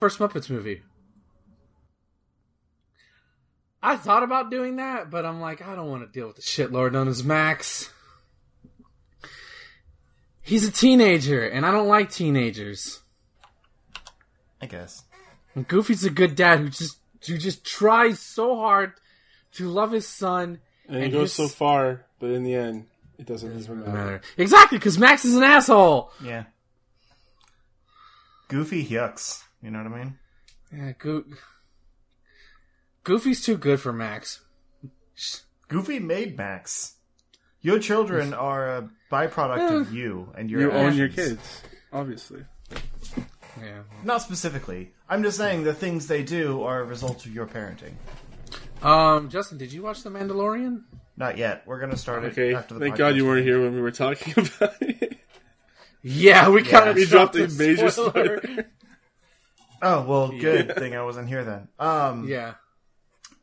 first Muppets movie. I thought about doing that, but I'm like, I don't want to deal with the shitlord known as Max. He's a teenager, and I don't like teenagers. I guess. And Goofy's a good dad who just who just tries so hard to love his son. And he goes his- so far, but in the end, it doesn't even matter. Matter. Exactly, because Max is an asshole. Yeah. Goofy yucks. You know what I mean? Yeah, Go- Goofy's too good for Max. Goofy made Max. Your children are a byproduct of you and your You own your kids, obviously. Yeah. Not specifically. I'm just saying the things they do are a result of your parenting. Um, Justin, did you watch The Mandalorian? Not yet. We're gonna start it Okay, after the thank podcast. God you weren't here when we were talking about it. Yeah, we kind of we dropped a major spoiler. Oh well, good thing I wasn't here then. Um, Yeah,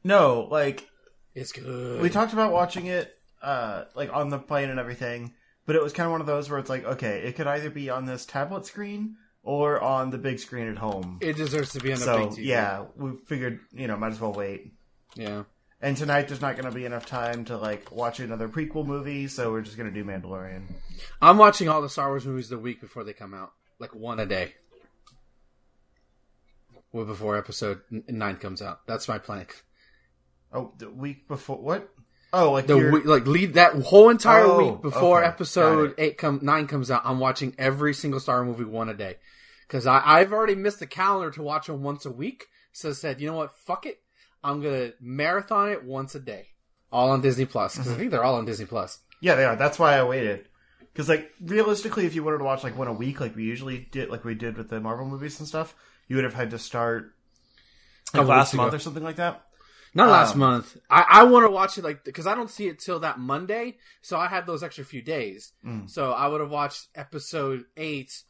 no, like it's good. we talked about watching it, uh, like on the plane and everything, but it was kind of one of those where it's like, okay, it could either be on this tablet screen or on the big screen at home. it deserves to be on the so big TV. yeah, we figured, you know, might as well wait. yeah. And tonight there's not going to be enough time to like watch another prequel movie, so we're just going to do Mandalorian. I'm watching all the Star Wars movies the week before they come out, like one a day. Well, before episode nine comes out, that's my plan. Oh, the week before what? Oh, like The week, like lead that whole entire Oh, week before okay. episode eight come nine comes out. I'm watching every single Star movie one a day because I've already missed the calendar to watch them once a week. So I said, you know what, fuck it, I'm gonna marathon it once a day, all on Disney Plus because I mm-hmm. think they're all on Disney Plus. Yeah, they are. That's why I waited. Because like realistically, if you wanted to watch like one a week, like we usually did, like we did with the Marvel movies and stuff, you would have had to start like last weeks ago. month or something like that. Not last Um, month. I, I want to watch it like because I don't see it till that Monday, so I had those extra few days. Mm. So I would have watched episode eight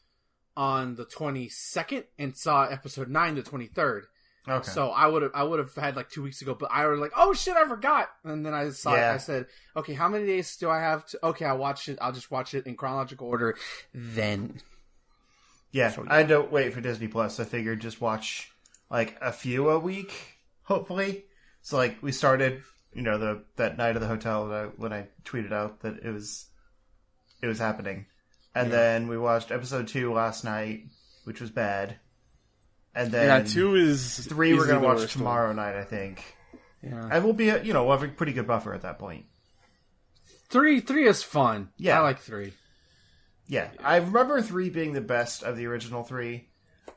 on the twenty second and saw episode nine the twenty third. Okay. So I would have I would have had like two weeks ago, but I was like, oh shit, I forgot. And then I saw Yeah. it. I said, okay, how many days do I have? to Okay, I watch it. I'll just watch it in chronological order. Then yeah, So, I don't wait for Disney Plus. I figured just watch like a few a week, hopefully. So like we started, you know, the that night of the hotel that I, when I tweeted out that it was it was happening, and then we watched episode two last night, which was bad, and then yeah, two is three we're gonna watch worst one. tomorrow night, I think. yeah, And we'll be, a, you know, we'll have a pretty good buffer at that point. three three is fun. Yeah. I like three. Yeah, I remember three being the best of the original three.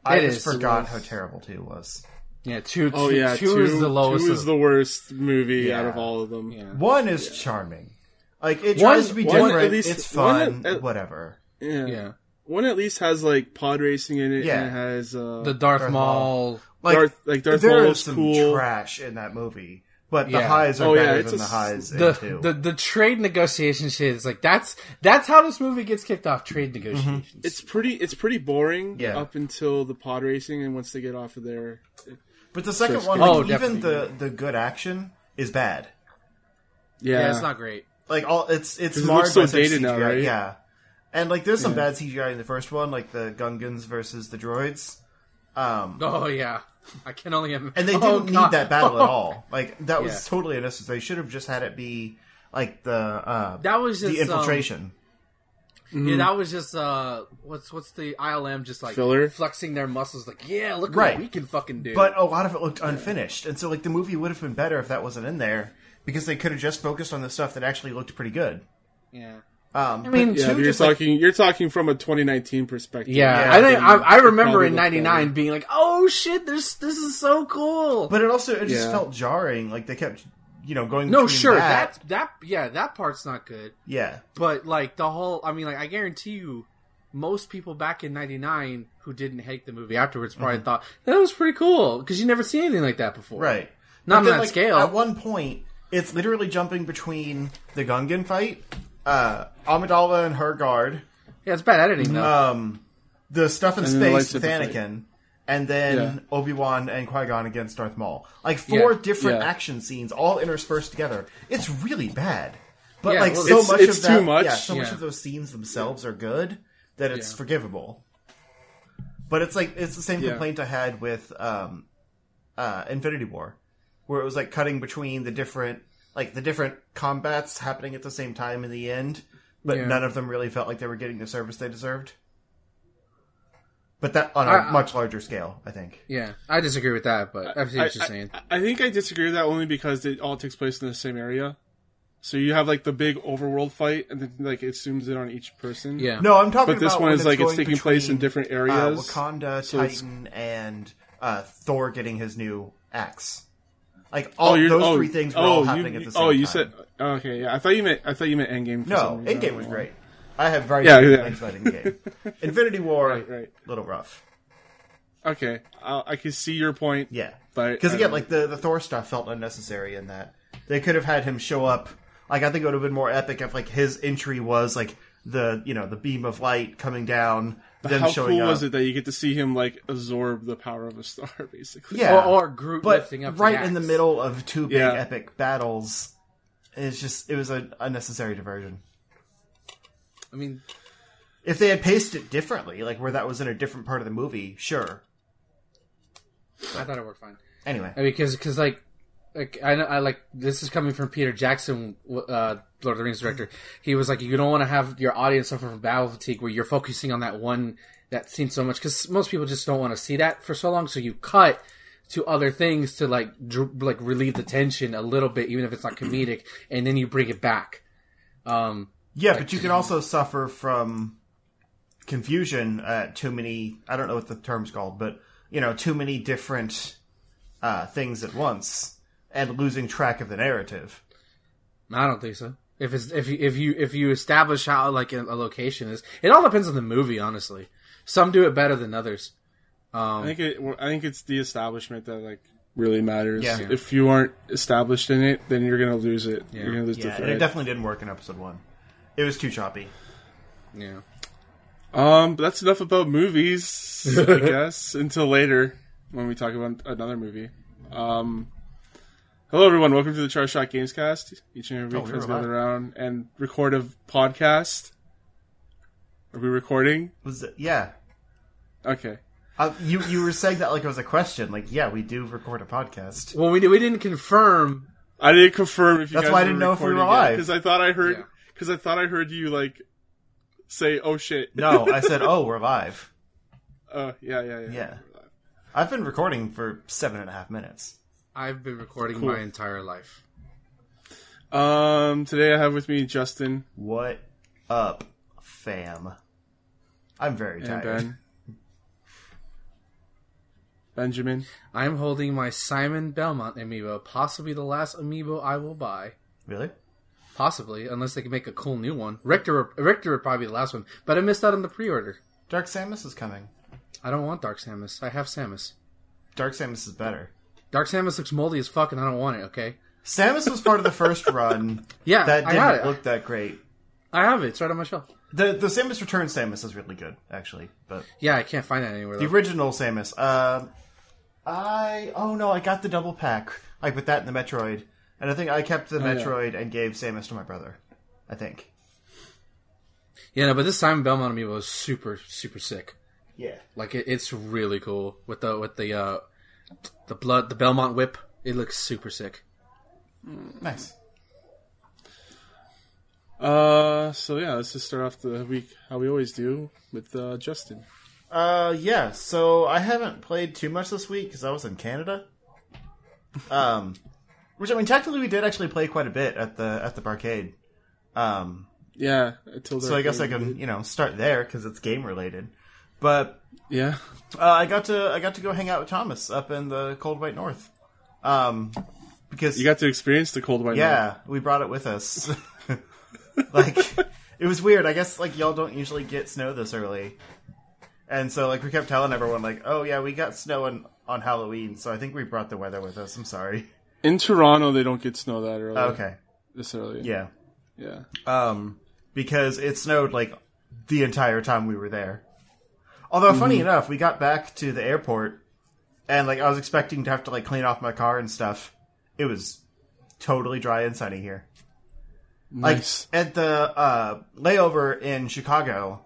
I just is. forgot It how terrible two was. Yeah, two. Oh two- yeah, two, is the lowest. Two is of- the worst movie Yeah. out of all of them. yeah. One is charming. Like it One- tries to be one different. at least- it's one fun. at- whatever. Yeah. Yeah. One at least has like pod racing in it. Yeah. and it has uh, The Darth, Darth Maul. Like Darth like Darth there Maul is is some cool. trash in that movie, but the Yeah. highs are Oh, yeah, better it's than a the highs in The, the the trade negotiation shit is like that's that's how this movie gets kicked off. Trade negotiations. It's pretty. It's pretty boring Yeah. up until the pod racing, and once they get off of there, but the second Sure. one, Oh, like, even definitely. the the good action is bad. yeah, yeah, it's not great. Like all it's it's 'Cause it marred looks so by such dated now, right? Yeah, and like there's some bad CGI in the first one, like the Gungans versus the droids. Um, Oh yeah, I can only imagine. and they oh, didn't God. need that battle at all. Like that was Yeah. totally unnecessary. They should have just had it be like the uh, That was just the infiltration. Yeah, that was just uh, what's what's the ILM just like Filler? flexing their muscles, like yeah, look Right. what we can fucking do. But a lot of it looked unfinished, and so like the movie would have been better if that wasn't in there because they could have just focused on the stuff that actually looked pretty good. yeah, Um, I mean, yeah. two you're just, like- talking. you're talking from a 2019 perspective. yeah. Yeah, I think I, I remember in '99 being like, oh shit, this this is so cool. but it also it just Yeah. felt jarring. Like they kept you know going. no, sure, that, that that yeah, that part's not good. yeah. But like the whole, I mean, like I guarantee you, most people back in '99 who didn't hate the movie afterwards probably thought that was pretty cool because you never seen anything like that before. Right. Not on then, that like, scale. At one point, it's literally jumping between the Gungan fight, uh, Amidala and her guard, Yeah, it's bad editing though. um, the stuff in And then the space with lightsaber. Anakin, and then Yeah. Obi Wan and Qui Gon against Darth Maul. Like four Yeah. different Yeah. action scenes, all interspersed together. It's really bad. But Yeah, like well, so it's- much it's of that, too much. yeah, so much Yeah. of those scenes themselves are good that it's Yeah. forgivable. But it's like it's the same Yeah. complaint I had with um, uh, Infinity War, where it was like cutting between the different like the different combats happening at the same time in the end, but Yeah. none of them really felt like they were getting the service they deserved. But that on a I- I- much larger scale, I think. Yeah, I disagree with that, but I see what you're saying. I, I think I disagree with that only because it all takes place in the same area. So you have like the big overworld fight, and then like it zooms in on each person. yeah, No, I'm talking but this one when is like it's going taking place in between, different uh, areas. Wakanda, So Titan, and uh, Thor getting his new axe. Like oh, all oh, you're, those oh, three things were oh, all you- happening at the oh, same time. Oh, you time. said okay. Yeah, I thought you meant I thought you meant Endgame. For no. some reason. Endgame was great. I have very Yeah, good yeah. things about Endgame. Infinity War, Right, right. little rough. Okay, I, I can see your point. Yeah, but because again, um, like the the Thor stuff felt unnecessary in that they could have had him show up. Like I think it would have been more epic if like his entry was like the you know the beam of light coming down, them how showing cool up. was it that you get to see him like absorb the power of a star, basically? Yeah, or, or Groot but lifting up the right in the middle of two big Yeah. epic battles, it's just it was an unnecessary diversion. I mean, If they had paced it differently, like where that was in a different part of the movie, sure. I thought it worked fine. Anyway, I mean, because because like like I know I like this is coming from Peter Jackson, uh, Lord of the Rings director. He was like, you don't want to have your audience suffer from battle fatigue where you're focusing on that one that scene so much because most people just don't want to see that for so long. So you cut to other things to like dr- like relieve the tension a little bit, even if it's not comedic, and then you bring it back. Um, yeah, but you can also suffer from confusion at too many. I don't know what the term's called, but you know, too many different uh, things at once and losing track of the narrative. I don't think so. If it's if you if you if you establish how like a, a location is, it all depends on the movie. Honestly, some do it better than others. I Um, think it. I think it's the establishment that like really matters. Yeah. If you aren't established in it, then you're gonna lose it. You're gonna lose Yeah, the and thread. it definitely didn't work in episode one. It was too choppy. yeah. Um, but that's enough about movies, I guess. Until later, when we talk about another movie. Um, hello everyone, welcome to the Char Shot Gamescast. Each and every Oh, week, we friends gather around and record a podcast. Are we recording? Was it? Yeah. Okay. Uh, you you were saying that like it was a question. Like, yeah, we do record a podcast. Well, we we didn't confirm. I didn't confirm if you That's why I didn't know if we were live. because I thought I heard Yeah. because I thought I heard you like say, "Oh shit." No, I said, oh, we're live. Uh, yeah, yeah, yeah. Yeah. I've been recording for seven and a half minutes. I've been recording Cool. my entire life. Um, today I have with me Justin What up, fam? I'm very and tired. Ben. Benjamin. I'm holding my Simon Belmont amiibo, possibly the last amiibo I will buy. Really? Possibly, unless they can make a cool new one. Richter, Richter would probably be the last one, but I missed out on the pre-order. Dark Samus is coming. I don't want Dark Samus. I have Samus. Dark Samus is better. Dark Samus looks moldy as fuck, and I don't want it. Okay. Samus was part of the first run Yeah, that I got didn't it. look that great. I have it. It's right on my shelf. The the Samus Return Samus is really good, actually. But Yeah, I can't find that anywhere. the Though. original Samus, um, I oh no, I got the double pack I put that in the Metroid, and I think I kept the yeah. Metroid and gave Samus to my brother. I think. Yeah, no, but this Simon Belmont amiibo is super, super sick. Yeah. Like it, it's really cool with the with the uh the blood, the Belmont whip. It looks super sick. Nice. Uh, so yeah, let's just start off the week how we always do with uh, Justin. Uh, yeah. So I haven't played too much this week because I was in Canada. Um, which I mean, technically we did actually play quite a bit at the at the barcade. Um, Yeah, until so I guess I can you know start there because it's game related. But Yeah, uh, I got to I got to go hang out with Thomas up in the cold white north. Um, because you got to experience the cold white. North. yeah, we brought it with us. like it was weird. I guess like y'all don't usually get snow this early, and so like we kept telling everyone like, oh yeah, we got snow on, on Halloween, so I think we brought the weather with us. I'm sorry. In Toronto, they don't get snow that early. Okay, this early. yeah, yeah. um, because it snowed like the entire time we were there. Although funny enough, we got back to the airport, and like I was expecting to have to like clean off my car and stuff. It was totally dry and sunny here. Like Nice. at the uh, layover in Chicago,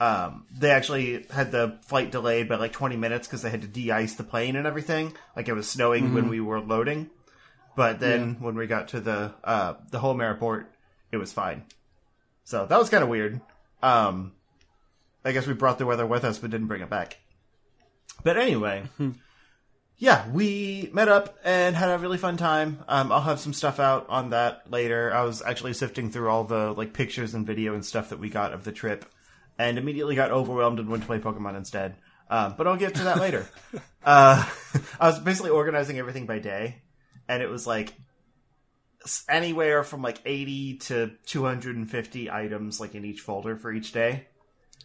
Um, they actually had the flight delayed by like 20 minutes because they had to de-ice the plane and everything. Like it was snowing when we were loading. But then when we got to the uh, the home airport, it was fine. So that was kind of weird. Um, I guess we brought the weather with us, but didn't bring it back. But anyway, yeah, we met up and had a really fun time. Um, I'll have some stuff out on that later. I was actually sifting through all the like pictures and video and stuff that we got of the trip, and immediately got overwhelmed and went to play Pokemon instead. Um, but I'll get to that later. uh, I was basically organizing everything by day, and it was like anywhere from like 80 to 250 items like in each folder for each day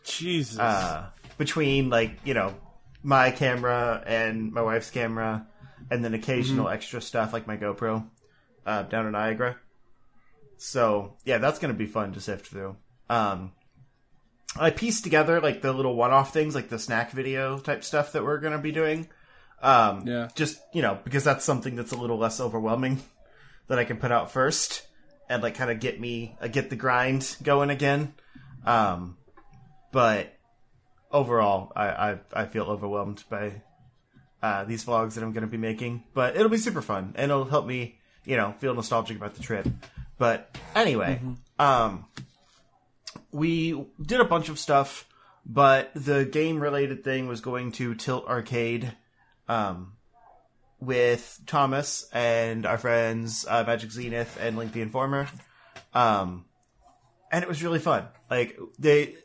Jesus. uh, between like you know my camera and my wife's camera, and then occasional extra stuff like my GoPro uh, down in Niagara. So yeah, that's gonna be fun to sift through. Um, I pieced together like the little one-off things, like the snack video type stuff that we're gonna be doing. Um, Yeah. just you know because that's something that's a little less overwhelming that I can put out first and like kind of get me uh, get the grind going again. Um, but overall, I, I I feel overwhelmed by uh, these vlogs that I'm going to be making. But it'll be super fun, and it'll help me, you know, feel nostalgic about the trip. But anyway, um, we did a bunch of stuff, but the game related thing was going to Tilt Arcade, um, with Thomas and our friends uh, Magic Zenith and Link the Informer. Um, and it was really fun. Like they,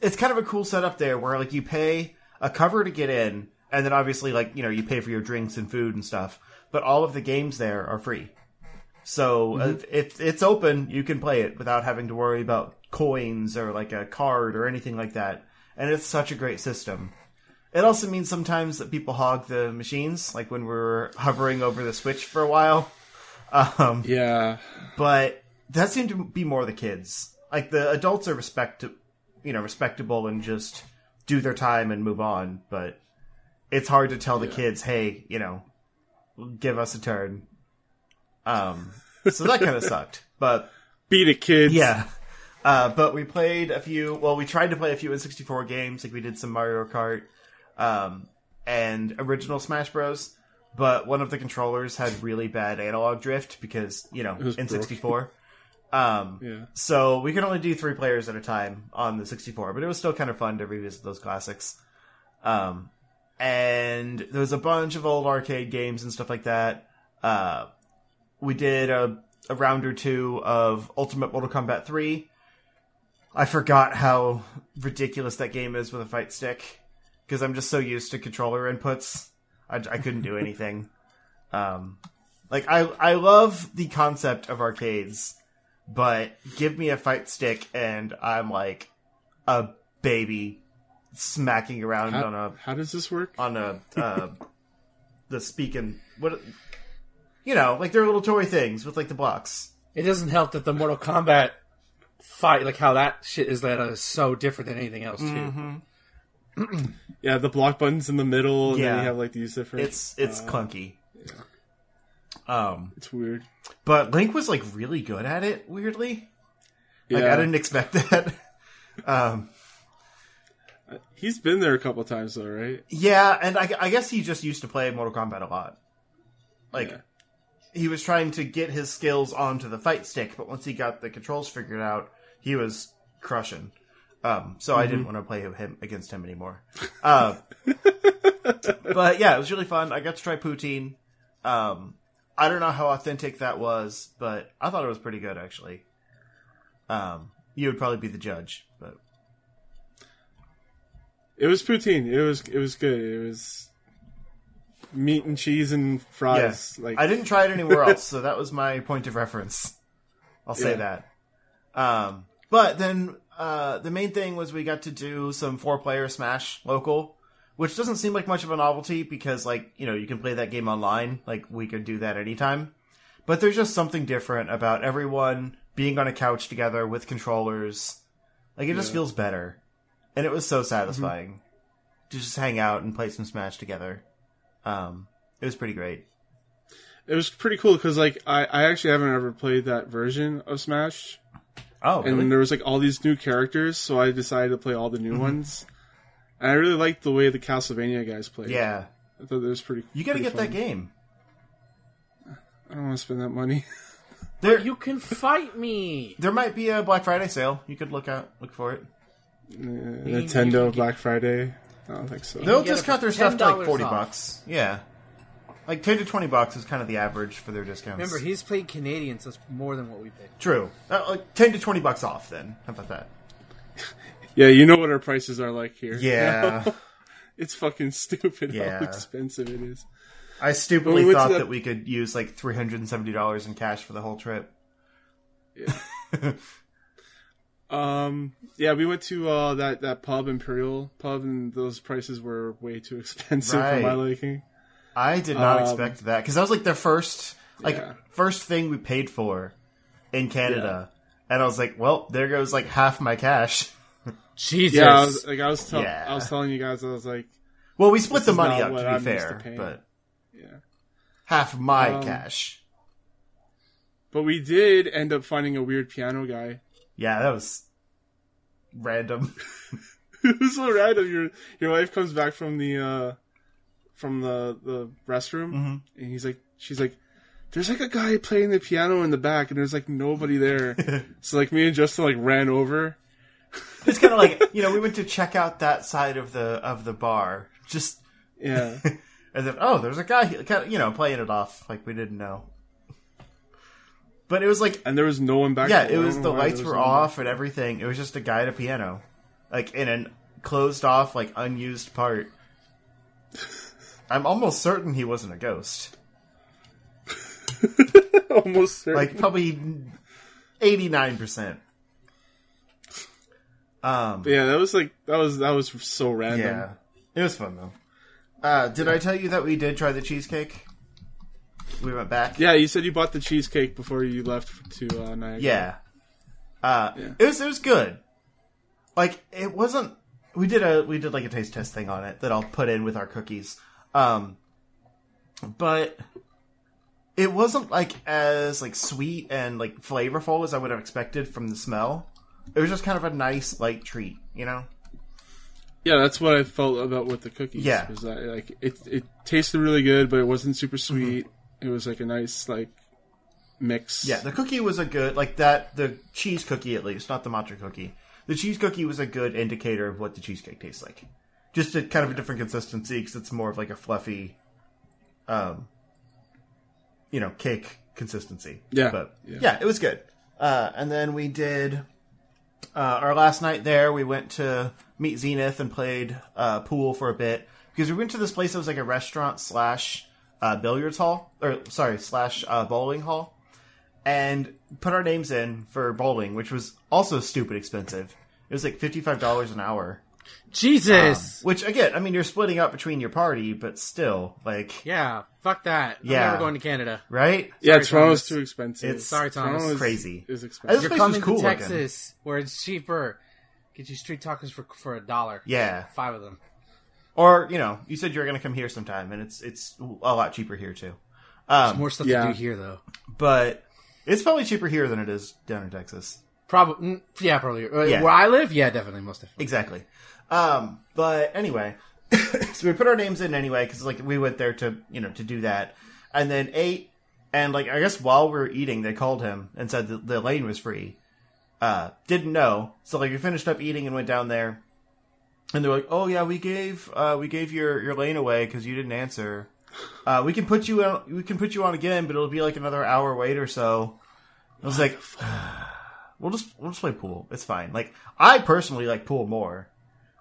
it's kind of a cool setup there where like you pay a cover to get in, and then obviously like you know you pay for your drinks and food and stuff. But all of the games there are free. So if, if it's open, you can play it without having to worry about coins or like a card or anything like that. And it's such a great system. It also means sometimes that people hog the machines, like when we're hovering over the Switch for a while. Um, yeah. but that seemed to be more the kids. Like the adults are respect, you know, respectable and just do their time and move on. But it's hard to tell the kids, hey, you know, give us a turn. Um, so that kind of sucked. But Beat it, kids. yeah. Uh, but we played a few. Well, we tried to play a few N64 games. Like we did some Mario Kart, um, and original Smash Bros. But one of the controllers had really bad analog drift because you know was N64. Um, Yeah. so we could only do three players at a time on the 64, but it was still kind of fun to revisit those classics. Um, and there was a bunch of old arcade games and stuff like that. Uh, we did a, a round or two of Ultimate Mortal Kombat 3. I forgot how ridiculous that game is with a fight stick because I'm just so used to controller inputs. I, I couldn't do anything. Um, like I I love the concept of arcades, but give me a fight stick and I'm like a baby smacking around How, on a how does this work? on a uh, the speaking what you know like they're little toy things with like the blocks. It doesn't help that the Mortal Kombat fight, like how that shit is laid out, is so different than anything else too. Yeah, the block buttons in the middle, and then Yeah. you have like these different. It's it's clunky. Um, it's weird. but Link was like really good at it. Weirdly, Yeah, like I didn't expect that. um, he's been there a couple times though, right? yeah, and I, I guess he just used to play Mortal Kombat a lot. Like Yeah. he was trying to get his skills onto the fight stick, but once he got the controls figured out, he was crushing. Um, so I didn't want to play him against him anymore. Uh, but yeah, it was really fun. I got to try poutine. Um, I don't know how authentic that was, but I thought it was pretty good actually. Um, you would probably be the judge, but It was poutine. It was it was good. It was meat and cheese and fries. Like I didn't try it anywhere else, so that was my point of reference. I'll say Yeah. that. Um, but then uh, the main thing was we got to do some four-player Smash local, which doesn't seem like much of a novelty because, like, you know, you can play that game online. Like, we could do that anytime. But there's just something different about everyone being on a couch together with controllers. Like, it just feels better, and it was so satisfying to just hang out and play some Smash together. Um, it was pretty great. it was pretty cool because like I I actually haven't ever played that version of Smash. Oh, really? and there was like all these new characters, so I decided to play all the new Mm-hmm. ones. And I really liked the way the Castlevania guys played. yeah. I thought that was pretty. You got to pretty get that game. I don't want to spend that money. There, You can fight me. there might be a Black Friday sale. You could look out, look for it. Uh, Nintendo Black Friday. I don't think so. They'll get it discount their stuff to like forty off. bucks. Yeah, like ten to twenty bucks is kind of the average for their discounts. Remember, he's paid Canadian, so it's more than what we paid. True. Uh, like ten to twenty bucks off. Then how about that? Yeah, you know what our prices are like here. Yeah, it's fucking stupid Yeah. how expensive it is. I stupidly we thought that- that we could use like three hundred and seventy dollars in cash for the whole trip. Yeah. Um, yeah, we went to uh, that that pub, Imperial pub, and those prices were way too expensive for my liking. I did not Um, expect that because that was like the first, like Yeah. first thing we paid for in Canada, and I was like, well, there goes like half my cash. Jesus. Yeah, I was, like I was, tell- Yeah. I was telling you guys, I was like, Well, we split the money up to be I'm to fair, paying. but yeah. half my Um, cash. But we did end up finding a weird piano guy. Yeah, that was random. it was so random. Your your wife comes back from the uh from the the restroom, Mm-hmm. and he's like, she's like, "There's like a guy playing the piano in the back, and there's like nobody there." so like me and Justin like ran over. it's kind of like you know we went to check out that side of the of the bar, just Yeah, as if oh, there's a guy kind of you know playing it off like we didn't know. But it was like and there was no one back. yeah, it was the lights were no off and everything. It was just a guy at a piano, like in an closed off like unused part. I'm almost certain he wasn't a ghost. Almost certain. Like probably eighty nine percent. Um. But yeah, that was like that was that was so random. Yeah, it was fun though. Uh, did I tell you that we did try the cheesecake? We went back. Yeah, you said you bought the cheesecake before you left to uh, Niagara. Yeah. Uh, Yeah. it was it was good. Like it wasn't. We did a we did like a taste test thing on it that I'll put in with our cookies. Um, but it wasn't like as like sweet and like flavorful as I would have expected from the smell. It was just kind of a nice light treat, you know. Yeah, that's what I felt about with the cookies. Yeah. was that like it it tasted really good, but it wasn't super Mm-hmm. sweet. It was like a nice like mix. Yeah, the cookie was a good like that. The cheese cookie, at least, not the matcha cookie. The cheese cookie was a good indicator of what the cheesecake tastes like. Just a kind of a different consistency because it's more of like a fluffy, um, you know, cake consistency. Yeah, but yeah. yeah, it was good. Uh, and then we did uh, our last night there. We went to meet Zenith and played uh, pool for a bit because we went to this place that was like a restaurant slash uh, billiards hall, or sorry, slash uh, bowling hall and put our names in for bowling, which was also stupid expensive. It was like fifty five dollars an hour. Jesus. Which again, I mean, you're splitting up between your party, but still, like, yeah, fuck that. I'm Yeah. never going to Canada. right? yeah. Sorry, Toronto's Thomas. too expensive. It's- Sorry, Thomas. Toronto is, Crazy. Is This expensive. You're place coming cool to looking. Texas, where it's cheaper. Get you street tacos for for a dollar. Yeah. five of them. Or you know, you said you were going to come here sometime, and it's it's a lot cheaper here too. Um, More stuff Yeah. to do here, though. but it's probably cheaper here than it is down in Texas. Probably, yeah, probably. Uh, Yeah. Where I live, yeah, definitely, most definitely. Exactly. Um, but anyway, so we put our names in anyway because like we went there to you know to do that, and then ate, and like I guess while we were eating, they called him and said that the lane was free. Uh, didn't know, so like we finished up eating and went down there, and they're like, "Oh yeah, we gave uh we gave your your lane away because you didn't answer. Uh, we can put you on we can put you on again, but it'll be like another hour wait or so." I was like, "We'll just we'll just play pool. It's fine." Like I personally like pool more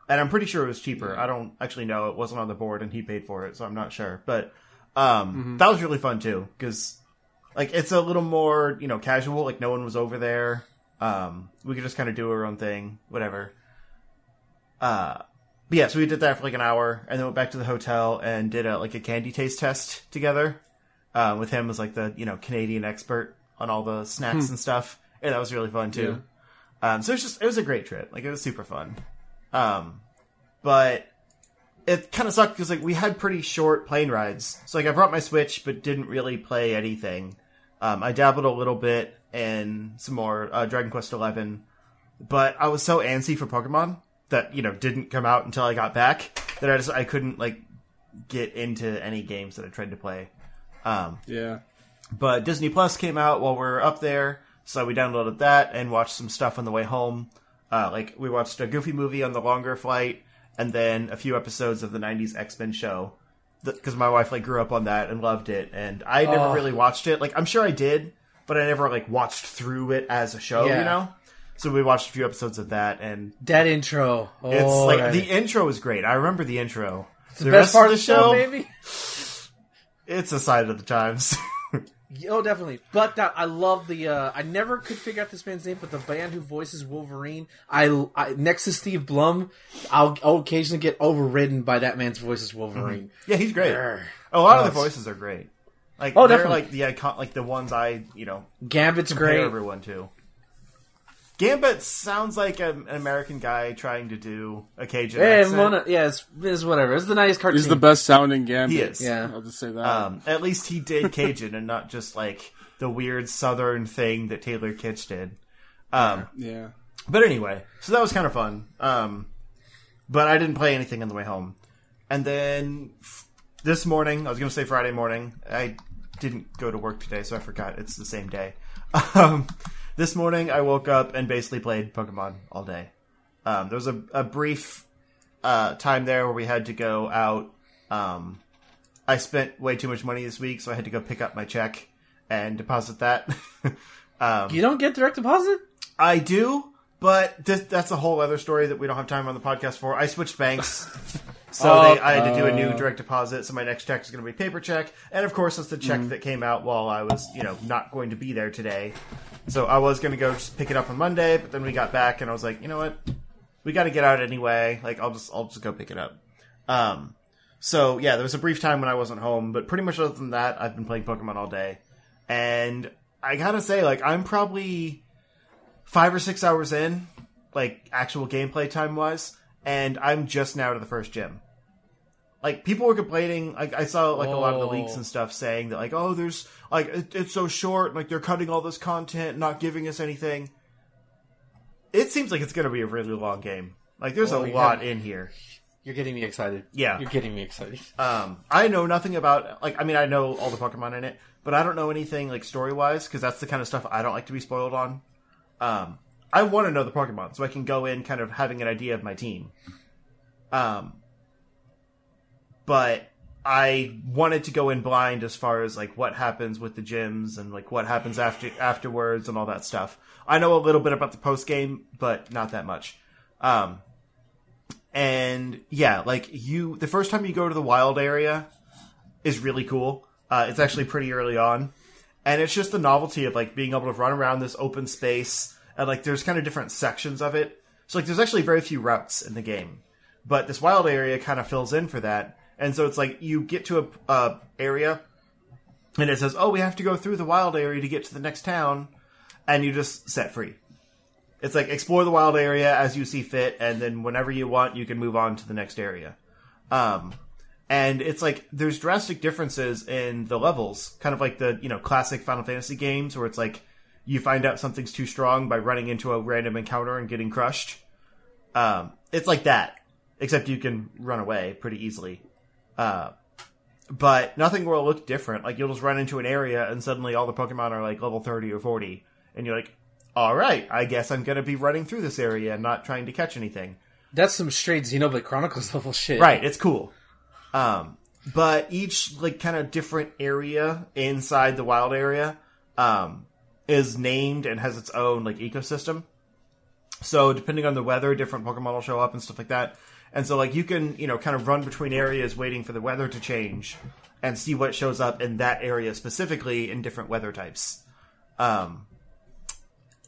and I'm pretty sure it was cheaper. I don't actually know; it wasn't on the board, and he paid for it, so I'm not sure. But um, that was really fun too, because like it's a little more you know casual. Like no one was over there. Um, we could just kind of do our own thing, whatever. Uh, but yeah, so we did that for like an hour, and then went back to the hotel and did a like a candy taste test together. Um, with him as like the you know Canadian expert on all the snacks and stuff, and that was really fun too. Um, so it was just it was a great trip. Like it was super fun. Um, but it kind of sucked because like we had pretty short plane rides. So like I brought my Switch, but didn't really play anything. Um, I dabbled a little bit in some more uh, Dragon Quest XI, but I was so antsy for Pokemon that you know didn't come out until I got back that I just I couldn't like get into any games that I tried to play. Um, Yeah. but Disney Plus came out while we are up there, so we downloaded that and watched some stuff on the way home. Uh, like we watched a Goofy movie on the longer flight, and then a few episodes of the '90s X Men show because my wife like grew up on that and loved it, and I never Oh. really watched it. Like I'm sure I did, but I never like watched through it as a show. Yeah. You know. So we watched a few episodes of that, and That intro. Oh, it's like the intro is great. I remember the intro. the, best part of the show, baby. it's a sign of the times. Oh, definitely. But that, I love the. Uh, I never could figure out this man's name, but the band who voices Wolverine, I, I next to Steve Blum, I'll, I'll occasionally get overridden by that man's voice as Wolverine. yeah, he's great. A lot of the voices are great. Like Oh, they're definitely. like the icon, like the ones I you know Gambit's great. everyone to. Gambit sounds like a, an American guy trying to do a Cajun Yeah, accent. Mona, yeah, it's, it's whatever. It's the nice cartoon. He's the best sounding Gambit. He is. Yeah. I'll just say that. Um, at least he did Cajun and not just like the weird Southern thing that Taylor Kitsch did. Um, yeah. But anyway, so that was kind of fun. Um, but I didn't play anything on the way home. And then f- this morning, I was going to say Friday morning. I didn't go to work today, so I forgot it's the same day. Um, this morning, I woke up and basically played Pokemon all day. Um, there was a, a brief uh, time there where we had to go out. Um, I spent way too much money this week, so I had to go pick up my check and deposit that. um, You don't get direct deposit? I do, but this, that's a whole other story that we don't have time on the podcast for. I switched banks, so Oh, they, I had to do a new uh. direct deposit. So my next check is going to be paper check, and of course, it's the check that came out while I was, you know, not going to be there today. So I was going to go just pick it up on Monday, but then we got back, and I was like, you know what, we got to get out anyway. Like I'll just I'll just go pick it up. Um, so yeah, there was a brief time when I wasn't home, but pretty much other than that, I've been playing Pokemon all day, and I gotta say, like I'm probably five or six hours in, like actual gameplay time wise, and I'm just now to the first gym. Like people were complaining, like I saw like a lot of the leaks and stuff saying that like oh there's like it, it's so short, like they're cutting all this content, not giving us anything. It seems like it's gonna be a really long game. Like there's Oh, a lot in here. You're getting me excited. Yeah. You're getting me excited. Um, I know nothing about like I mean I know all the Pokemon in it, but I don't know anything like story wise because that's the kind of stuff I don't like to be spoiled on. Um, I want to know the Pokemon so I can go in kind of having an idea of my team. Um, but I wanted to go in blind as far as like what happens with the gyms and like what happens after afterwards and all that stuff. I know a little bit about the post game, but not that much. Um, and yeah, like you, the first time you go to the wild area is really cool. Uh, it's actually pretty early on, and it's just the novelty of like being able to run around this open space and like there's kind of different sections of it. So like there's actually very few routes in the game, but this wild area kind of fills in for that. And so it's like you get to a area, and it says, "Oh, we have to go through the wild area to get to the next town," and you just set free. It's like explore the wild area as you see fit, and then whenever you want, you can move on to the next area. Um, and it's like there's drastic differences in the levels, kind of like the you know classic Final Fantasy games, where it's like you find out something's too strong by running into a random encounter and getting crushed. Um, it's like that, except you can run away pretty easily. Uh, but nothing will look different. Like you'll just run into an area and suddenly all the Pokemon are like level thirty or forty, and you're like, "All right, I guess I'm gonna be running through this area and not trying to catch anything." That's some straight Xenoblade Chronicles level shit. Right, it's cool. Um, but each like kind of different area inside the wild area um, is named and has its own like ecosystem. So depending on the weather, different Pokemon will show up and stuff like that. And so like you can you know kind of run between areas waiting for the weather to change and see what shows up in that area specifically in different weather types. Um,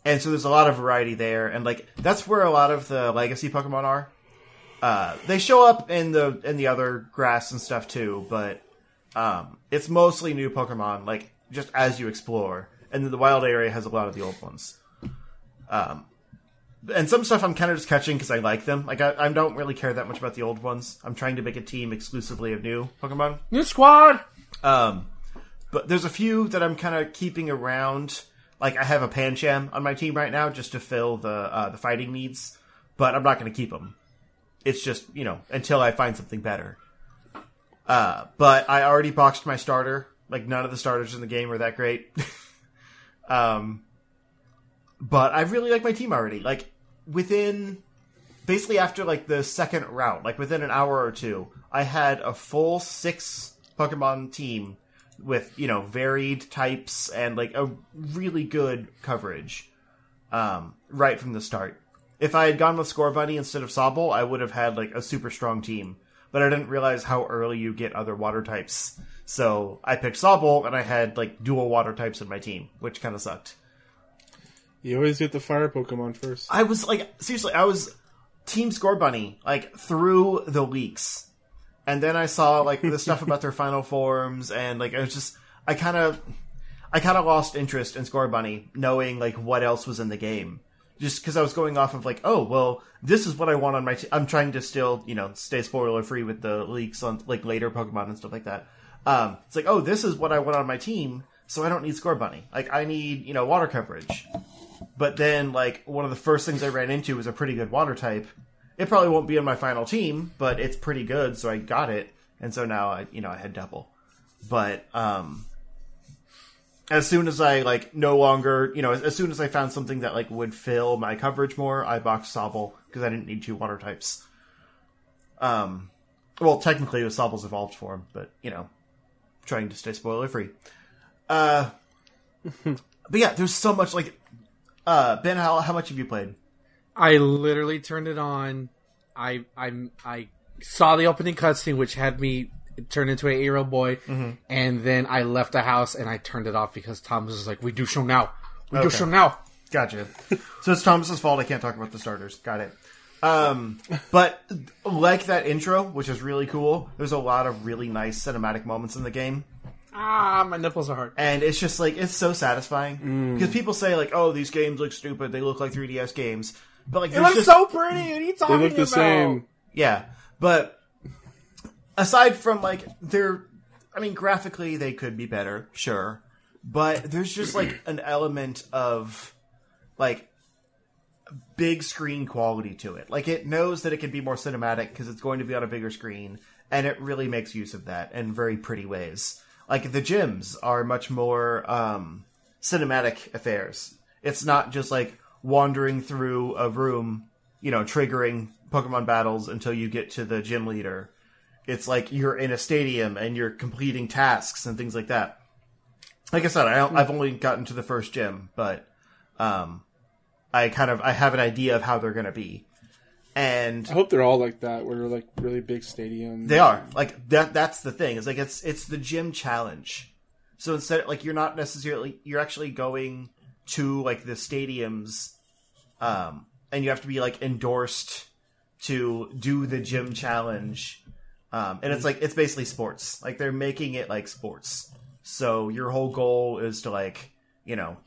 and so there's a lot of variety there, and like that's where a lot of the legacy Pokemon are. Uh, they show up in the in the other grass and stuff too, but um, it's mostly new Pokemon, like just as you explore. And then the wild area has a lot of the old ones. Um, and some stuff I'm kind of just catching because I like them. Like I, I don't really care that much about the old ones. I'm trying to make a team exclusively of new Pokemon. New squad. Um, but there's a few that I'm kind of keeping around. Like I have a Pancham on my team right now just to fill the uh, the fighting needs, but I'm not going to keep them. It's just you know until I find something better. Uh, but I already boxed my starter. Like none of the starters in the game are that great. um, but I really like my team already. Like within basically after like the second round, like within an hour or two, I had a full six Pokemon team with you know varied types and like a really good coverage um, right from the start. If I had gone with Scorbunny instead of Sobble, I would have had like a super strong team. But I didn't realize how early you get other water types. So I picked Sobble and I had like dual water types in my team, which kind of sucked. You always get the fire Pokemon first. I was like, seriously, I was Team Scorbunny like through the leaks, and then I saw like the stuff about their final forms, and like I was just, I kind of, I kind of lost interest in Scorbunny, knowing like what else was in the game, just because I was going off of like, oh well, this is what I want on my. i I'm trying to still, you know, stay spoiler free with the leaks on like later Pokemon and stuff like that. Um, it's like, oh, this is what I want on my team, so I don't need Scorbunny. Like I need, you know, water coverage. But then, like, one of the first things I ran into was a pretty good water type. It probably won't be on my final team, but it's pretty good, so I got it. And so now I, you know, I had double. But, um, as soon as I, like, no longer, you know, as, as soon as I found something that, like, would fill my coverage more, I boxed Sobble, because I didn't need two water types. Um, well, technically it was Sobble's evolved form, but, you know, trying to stay spoiler free. Uh, but yeah, there's so much, like, uh, Ben, how how much have you played? I literally turned it on. I I I saw the opening cutscene, which had me turn into an eight year old boy, Mm-hmm. and then I left the house and I turned it off because Thomas was like, "We do show now. We do show now." Gotcha. so it's Thomas's fault. I can't talk about the starters. Got it. Um, but like that intro, which is really cool. There's a lot of really nice cinematic moments in the game, Ah, my nipples are hard. and it's just like it's so satisfying because people say like, "Oh, these games look stupid. They look like 3DS games." But like, It there's looks just, so pretty. What are you talking They look the about? same. Yeah, but aside from like they're, I mean, graphically they could be better, sure, but there's just like an element of like big screen quality to it. Like it knows that it can be more cinematic because it's going to be on a bigger screen, and it really makes use of that in very pretty ways. Like the gyms are much more um, cinematic affairs. It's not just like wandering through a room, you know, triggering Pokemon battles until you get to the gym leader. It's like you're in a stadium and you're completing tasks and things like that. Like I said, I I've only gotten to the first gym, but um, I kind of I have an idea of how they're going to be, and I hope they're all like that, where they're like really big stadiums. they are like that. That's the thing. Is like it's it's the gym challenge. So instead, like you're not necessarily you're actually going to like the stadiums, um, and you have to be like endorsed to do the gym challenge. Um, and it's like it's basically sports. Like they're making it like sports. So your whole goal is to like you know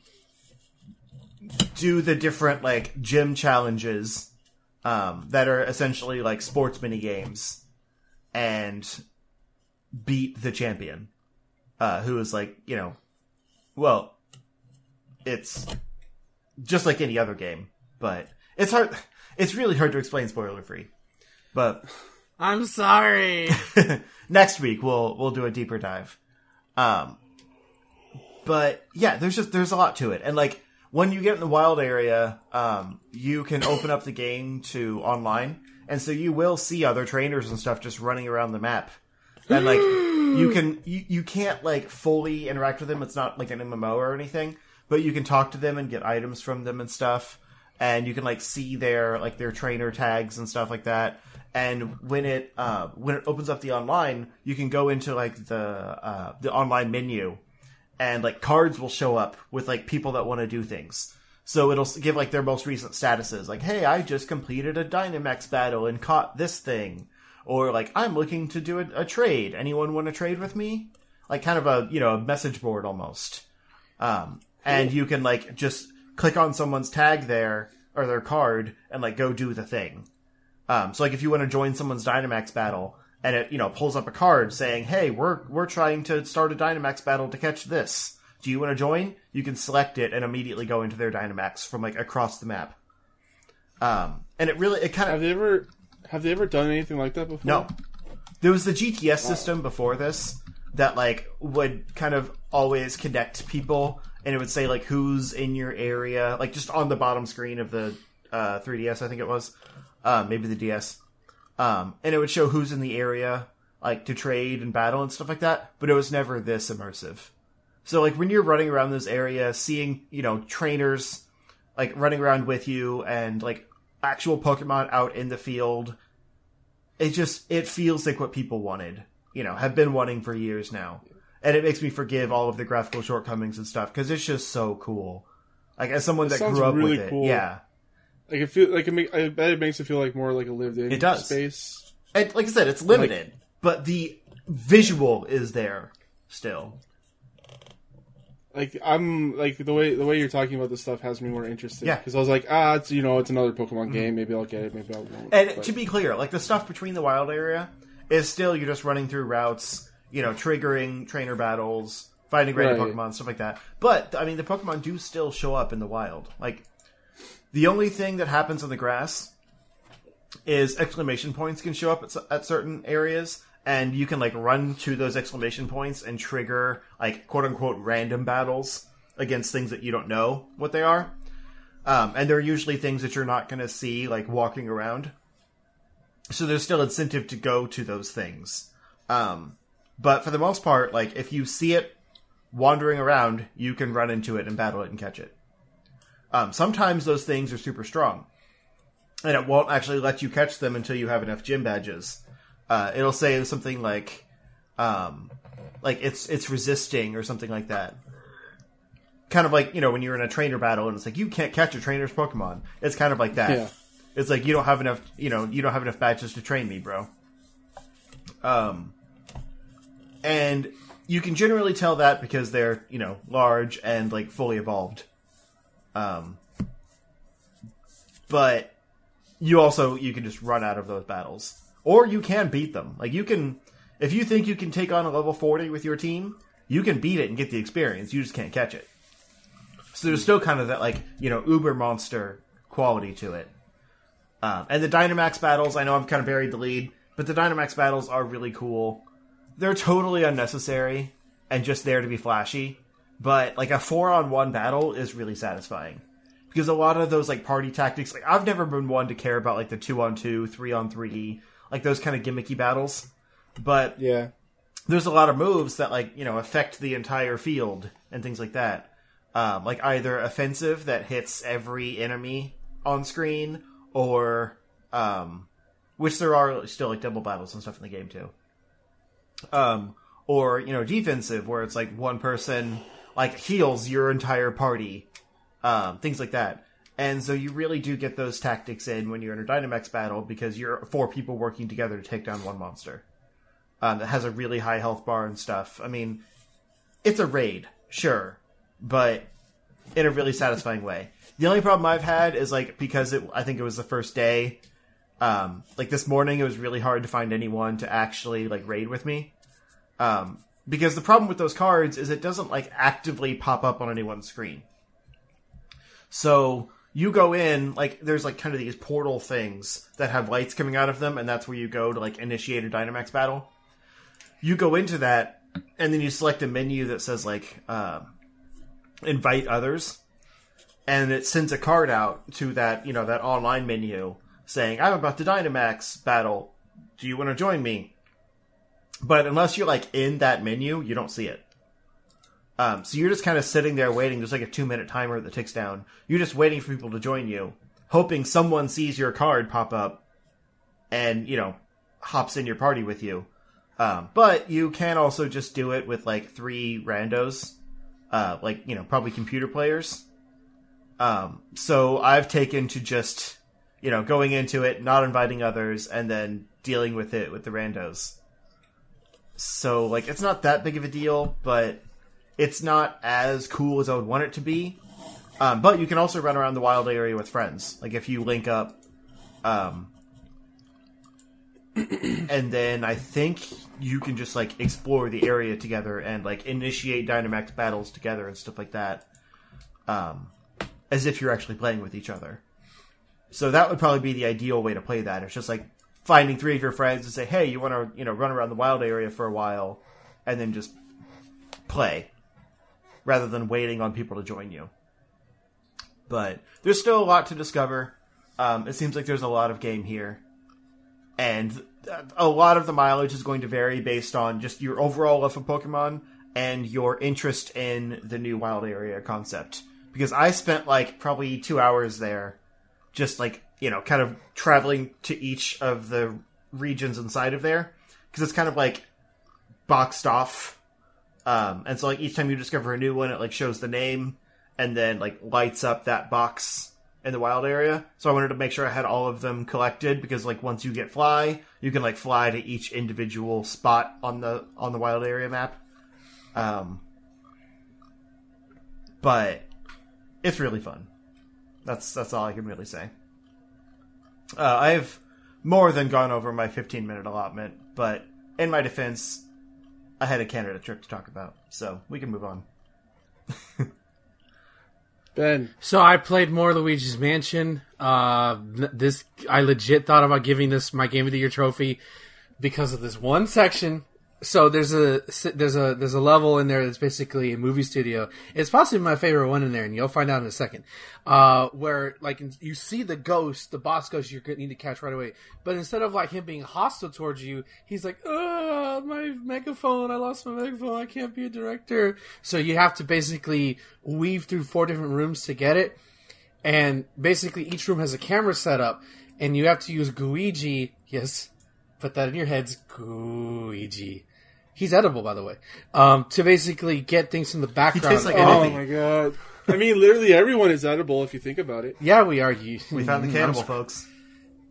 do the different like gym challenges um, that are essentially like sports mini games and beat the champion, uh, who is like, you know, well, it's just like any other game, but it's hard. It's really hard to explain spoiler free. But I'm sorry. next week we'll we'll do a deeper dive. Um, but yeah, there's just there's a lot to it, and like when you get in the wild area, um, you can open up the game to online, and so you will see other trainers and stuff just running around the map, and like you can you, you can't like fully interact with them. It's not like an MMO or anything, but you can talk to them and get items from them and stuff, and you can like see their like their trainer tags and stuff like that. And when it uh, when it opens up the online, you can go into like the uh, the online menu, and like cards will show up with like people that want to do things. So it'll give like their most recent statuses, like, "Hey, I just completed a Dynamax battle and caught this thing," or like, "I'm looking to do a, a trade. Anyone want to trade with me?" Like kind of a you know a message board almost. Um, and you can like just click on someone's tag there or their card and like go do the thing. Um, so like if you want to join someone's Dynamax battle and it you know pulls up a card saying, "Hey, we're we're trying to start a Dynamax battle to catch this. Do you want to join?" You can select it and immediately go into their Dynamax from like across the map. Um, and it really it kind of Have they ever have they ever done anything like that before? no. There was the GTS system before this that like would kind of always connect people and it would say like who's in your area, like just on the bottom screen of the uh, 3DS, I think it was, uh, maybe the DS, um, and it would show who's in the area, like to trade and battle and stuff like that. But it was never this immersive. So like when you're running around those areas, seeing you know trainers like running around with you and like actual Pokemon out in the field, it just it feels like what people wanted, you know, have been wanting for years now. And it makes me forgive all of the graphical shortcomings and stuff because it's just so cool. Like as someone that grew up really with it, cool. yeah. Like it feel like it make, I bet it makes it feel like more like a lived in It does. space. And like I said, it's limited, but the visual is there still. Like I'm like the way the way you're talking about this stuff has me more interested. Yeah. Mm-hmm. because I was like, ah, it's you know, it's another Pokemon game. Maybe I'll get it. Maybe I won't. And But- to be clear, like the stuff between the wild area is still you're just running through routes, you know, triggering trainer battles, finding random Right. Pokemon, stuff like that. But I mean, the Pokemon do still show up in the wild. Like the only thing that happens on the grass is exclamation points can show up at, at certain areas. And you can like run to those exclamation points and trigger like quote unquote random battles against things that you don't know what they are. Um, and they're usually things that you're not going to see like walking around. So there's still incentive to go to those things. Um, but for the most part, like if you see it wandering around, you can run into it and battle it and catch it. Um, sometimes those things are super strong, and it won't actually let you catch them until you have enough gym badges. Uh, it'll say something like, um, like it's it's resisting or something like that. Kind of like you know when you're in a trainer battle and it's like you can't catch a trainer's Pokemon. It's kind of like that. Yeah. It's like you don't have enough, you know, you don't have enough badges to train me, bro. Um, and you can generally tell that because they're, you know, large and like fully evolved. Um, but you also you can just run out of those battles, or you can beat them. Like you can, if you think you can take on a level forty with your team, you can beat it and get the experience. You just can't catch it. So there's still kind of that like you know uber monster quality to it. Um, and the Dynamax battles, I know I've kind of buried the lead, but the Dynamax battles are really cool. They're totally unnecessary and just there to be flashy. But like a four on one battle is really satisfying. Because a lot of those like party tactics, like I've never been one to care about like the two on two, three on three, like those kind of gimmicky battles. But yeah, there's a lot of moves that like you know affect the entire field and things like that. Um, like either offensive that hits every enemy on screen, or um, which there are still like double battles and stuff in the game too. Um, or you know defensive where it's like one person like heals your entire party, um, things like that. And so you really do get those tactics in when you're in a Dynamax battle because you're four people working together to take down one monster um, that has a really high health bar and stuff. I mean, it's a raid, sure, but in a really satisfying way. The only problem I've had is like because it, I think it was the first day. Um, like this morning, it was really hard to find anyone to actually like raid with me. Um, because the problem with those cards is it doesn't like actively pop up on anyone's screen. So you go in like there's like kind of these portal things that have lights coming out of them, and that's where you go to like initiate a Dynamax battle. You go into that, and then you select a menu that says like uh, invite others, and it sends a card out to that you know that online menu saying I'm about to Dynamax battle. Do you want to join me? But unless you're like in that menu, you don't see it. Um, so you're just kind of sitting there waiting. There's like a two minute timer that ticks down. You're just waiting for people to join you, hoping someone sees your card pop up and, you know, hops in your party with you. Um, but you can also just do it with like three randos, uh, like, you know, probably computer players. Um, so I've taken to just, you know, going into it, not inviting others, and then dealing with it with the randos. So, like, it's not that big of a deal, but it's not as cool as I would want it to be. Um, but you can also run around the wild area with friends. Like if you link up, um, and then I think you can just like explore the area together and like initiate Dynamax battles together and stuff like that, um, as if you're actually playing with each other. So that would probably be the ideal way to play that. It's just like finding three of your friends and say, "Hey, you want to you know run around the wild area for a while," and then just play rather than waiting on people to join you. But there's still a lot to discover. Um, it seems like there's a lot of game here, and a lot of the mileage is going to vary based on just your overall love of Pokemon and your interest in the new wild area concept. Because I spent like probably two hours there, just like you know, kind of traveling to each of the regions inside of there, because it's kind of like boxed off. Um, and so like each time you discover a new one, it like shows the name and then like lights up that box in the wild area. So I wanted to make sure I had all of them collected because like once you get fly, you can like fly to each individual spot on the on the wild area map. Um, but it's really fun. That's that's all I can really say. Uh, I've more than gone over my 15 minute allotment, but in my defense, I had a Canada trip to talk about, so we can move on. Ben, So I played more Luigi's Mansion. Uh, this I legit thought about giving this my Game of the Year trophy because of this one section. So there's a there's a there's a level in there that's basically a movie studio. It's possibly my favorite one in there, and you'll find out in a second. Uh, where like you see the ghost, the boss ghost, you're need to catch right away. But instead of like him being hostile towards you, he's like, "Ah, my megaphone! I lost my megaphone! I can't be a director." So you have to basically weave through four different rooms to get it and basically each room has a camera set up, and you have to use Gooigi. Yes, put that in your heads, Gooigi. He's edible, by the way. Um, to basically get things from the background. tastes like oh my god. I mean, literally everyone is edible if you think about it. yeah, we are. You, We found the cannibal, folks.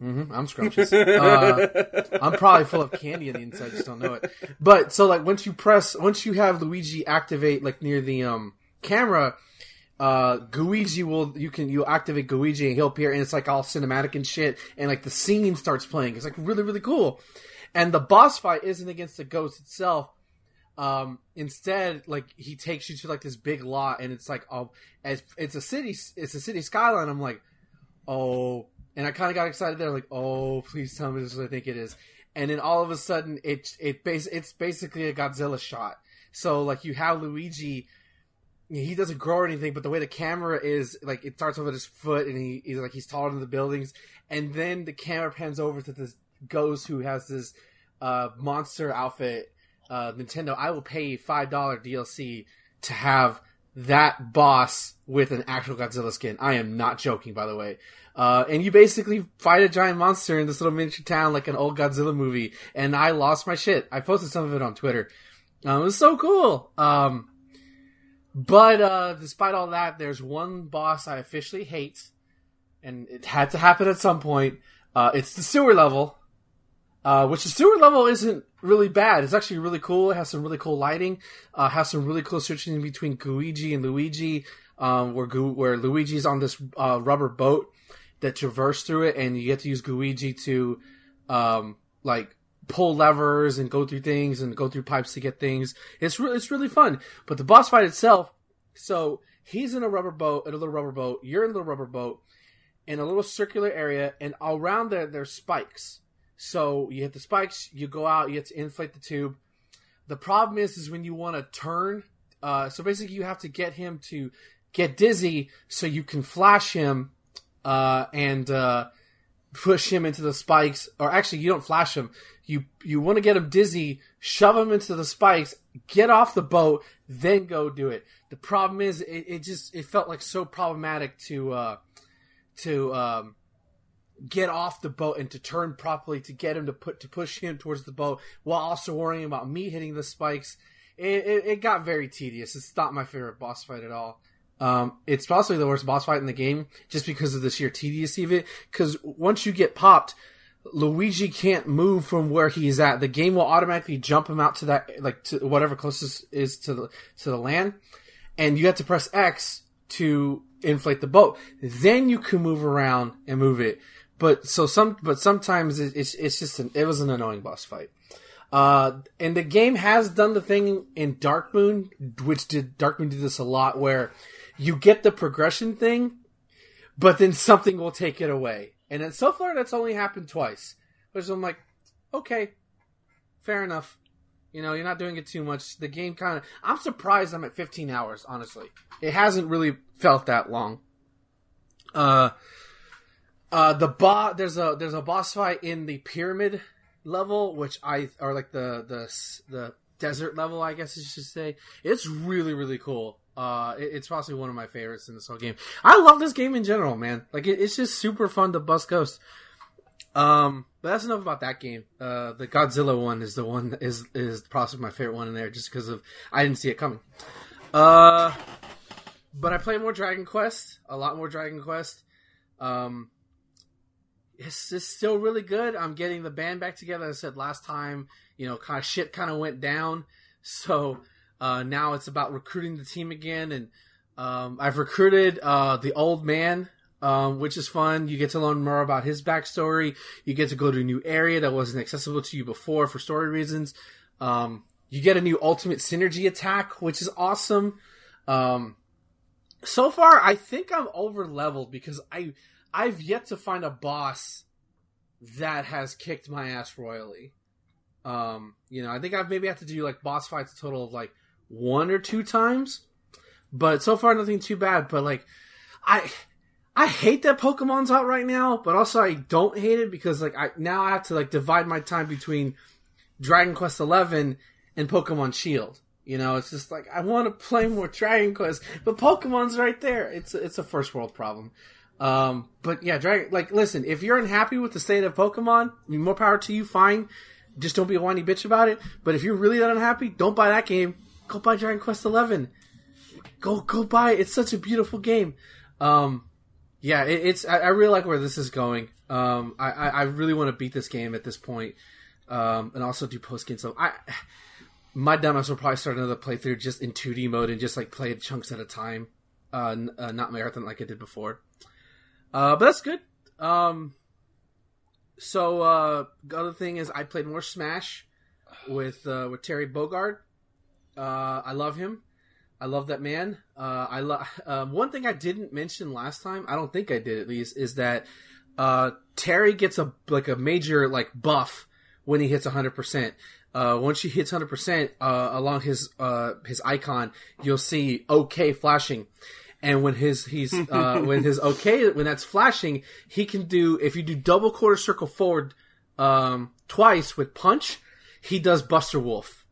I'm scrumptious. Uh, I'm probably full of candy on the inside, just don't know it. But so like once you press, once you have Luigi activate like near the um camera, uh Gooigi will you can you activate Gooigi and he'll appear and it's like all cinematic and shit and like the scene starts playing. It's like really really cool. And the boss fight isn't against the ghost itself. Um, instead, like he takes you to like this big lot, and it's like, oh, as it's a city, it's a city skyline. I'm like, oh, and I kind of got excited there, like, oh, please tell me this is what I think it is. And then all of a sudden, it it base it's basically a Godzilla shot. So like you have Luigi, he doesn't grow or anything, but the way the camera is, like, it starts off at his foot, and he, he's like he's taller than the buildings, and then the camera pans over to this ghost who has this uh, monster outfit. Uh, Nintendo, I will pay five dollar DLC to have that boss with an actual Godzilla skin. I am not joking, by the way. Uh, and you basically fight a giant monster in this little miniature town like an old Godzilla movie. And I lost my shit. I posted some of it on Twitter. Um, it was so cool. Um, but uh, despite all that, there's one boss I officially hate, and it had to happen at some point. Uh, it's the sewer level, uh, which the sewer level isn't really bad. It's actually really cool. It has some really cool lighting. Uh, has some really cool switching between Gooigi and Luigi, um, where Gu- where Luigi's on this uh, rubber boat that traverse through it, and you get to use Gooigi to um, like pull levers and go through things and go through pipes to get things. It's really it's really fun. But the boss fight itself, so he's in a rubber boat, in a little rubber boat. You're in a little rubber boat in a little circular area, and around there there's spikes. So you hit the spikes, you go out, you have to inflate the tube. The problem is, is when you want to turn. Uh, so basically, you have to get him to get dizzy so you can flash him uh, and uh, push him into the spikes. Or actually, you don't flash him. You you want to get him dizzy, shove him into the spikes, get off the boat, then go do it. The problem is, it, it just it felt like so problematic to uh, to um, get off the boat and to turn properly to get him to put to push him towards the boat while also worrying about me hitting the spikes. It, it, it got very tedious. It's not my favorite boss fight at all. Um, it's possibly the worst boss fight in the game just because of the sheer tedious of it. Because once you get popped, Luigi can't move from where he's at. The game will automatically jump him out to that, like to whatever closest is to the to the land, and you have to press X to inflate the boat. Then you can move around and move it. But so some but sometimes it, it's it's just an, it was an annoying boss fight. Uh, and the game has done the thing in Dark Moon, which did Dark Moon did this a lot, where you get the progression thing, but then something will take it away. And then so far, that's only happened twice. Which I'm like, okay, fair enough. You know, you're not doing it too much. The game kind of. I'm surprised I'm at 15 hours. Honestly, it hasn't really felt that long. Uh, uh, the boss. There's a there's a boss fight in the pyramid level, which I or like the the the desert level, I guess you should say. It's really really cool. Uh, it, it's possibly one of my favorites in this whole game. I love this game in general, man. Like it, it's just super fun to bust ghosts. Um, but that's enough about that game. Uh, the Godzilla one is the one that is is possibly my favorite one in there, just because of I didn't see it coming. Uh, but I play more Dragon Quest, a lot more Dragon Quest. Um, it's, it's still really good. I'm getting the band back together. I said last time, you know, kind of shit kind of went down, so uh, now it's about recruiting the team again. And um, I've recruited uh, the old man um, which is fun. You get to learn more about his backstory. You get to go to a new area that wasn't accessible to you before for story reasons. Um, you get a new ultimate synergy attack, which is awesome. Um, so far, I think I'm over leveled because I I've yet to find a boss that has kicked my ass royally. Um, you know, I think I've maybe have to do like boss fights a total of like one or two times, but so far nothing too bad. But like, I I hate that Pokemon's out right now, but also I don't hate it because like I now I have to like divide my time between Dragon Quest Eleven and Pokemon Shield. You know, it's just like I want to play more Dragon Quest, but Pokemon's right there. It's it's a first world problem. Um, but yeah, Dragon. Like, listen, if you're unhappy with the state of Pokemon, I mean, more power to you. Fine, just don't be a whiny bitch about it. But if you're really that unhappy, don't buy that game. Go buy Dragon Quest Eleven. Go go buy it. It's such a beautiful game. Um, yeah, it, it's I, I, really like where this is going. Um, I, I really want to beat this game at this point, um, and also do post game stuff. I my demos will probably start another playthrough just in 2D mode and just like play chunks at a time, uh, uh, not marathon like I did before. Uh, but that's good. Um, so uh, the other thing is I played more Smash with uh, with Terry Bogard. Uh, I love him. I love that man. Uh, I love um, one thing I didn't mention last time. I don't think I did at least is that uh, Terry gets a like a major like buff when he hits hundred percent. Uh, once he hits hundred percent uh, along his uh, his icon, you'll see OK flashing. And when his he's uh, when his OK when that's flashing, he can do if you do double quarter circle forward um, twice with punch, he does Buster Wolf.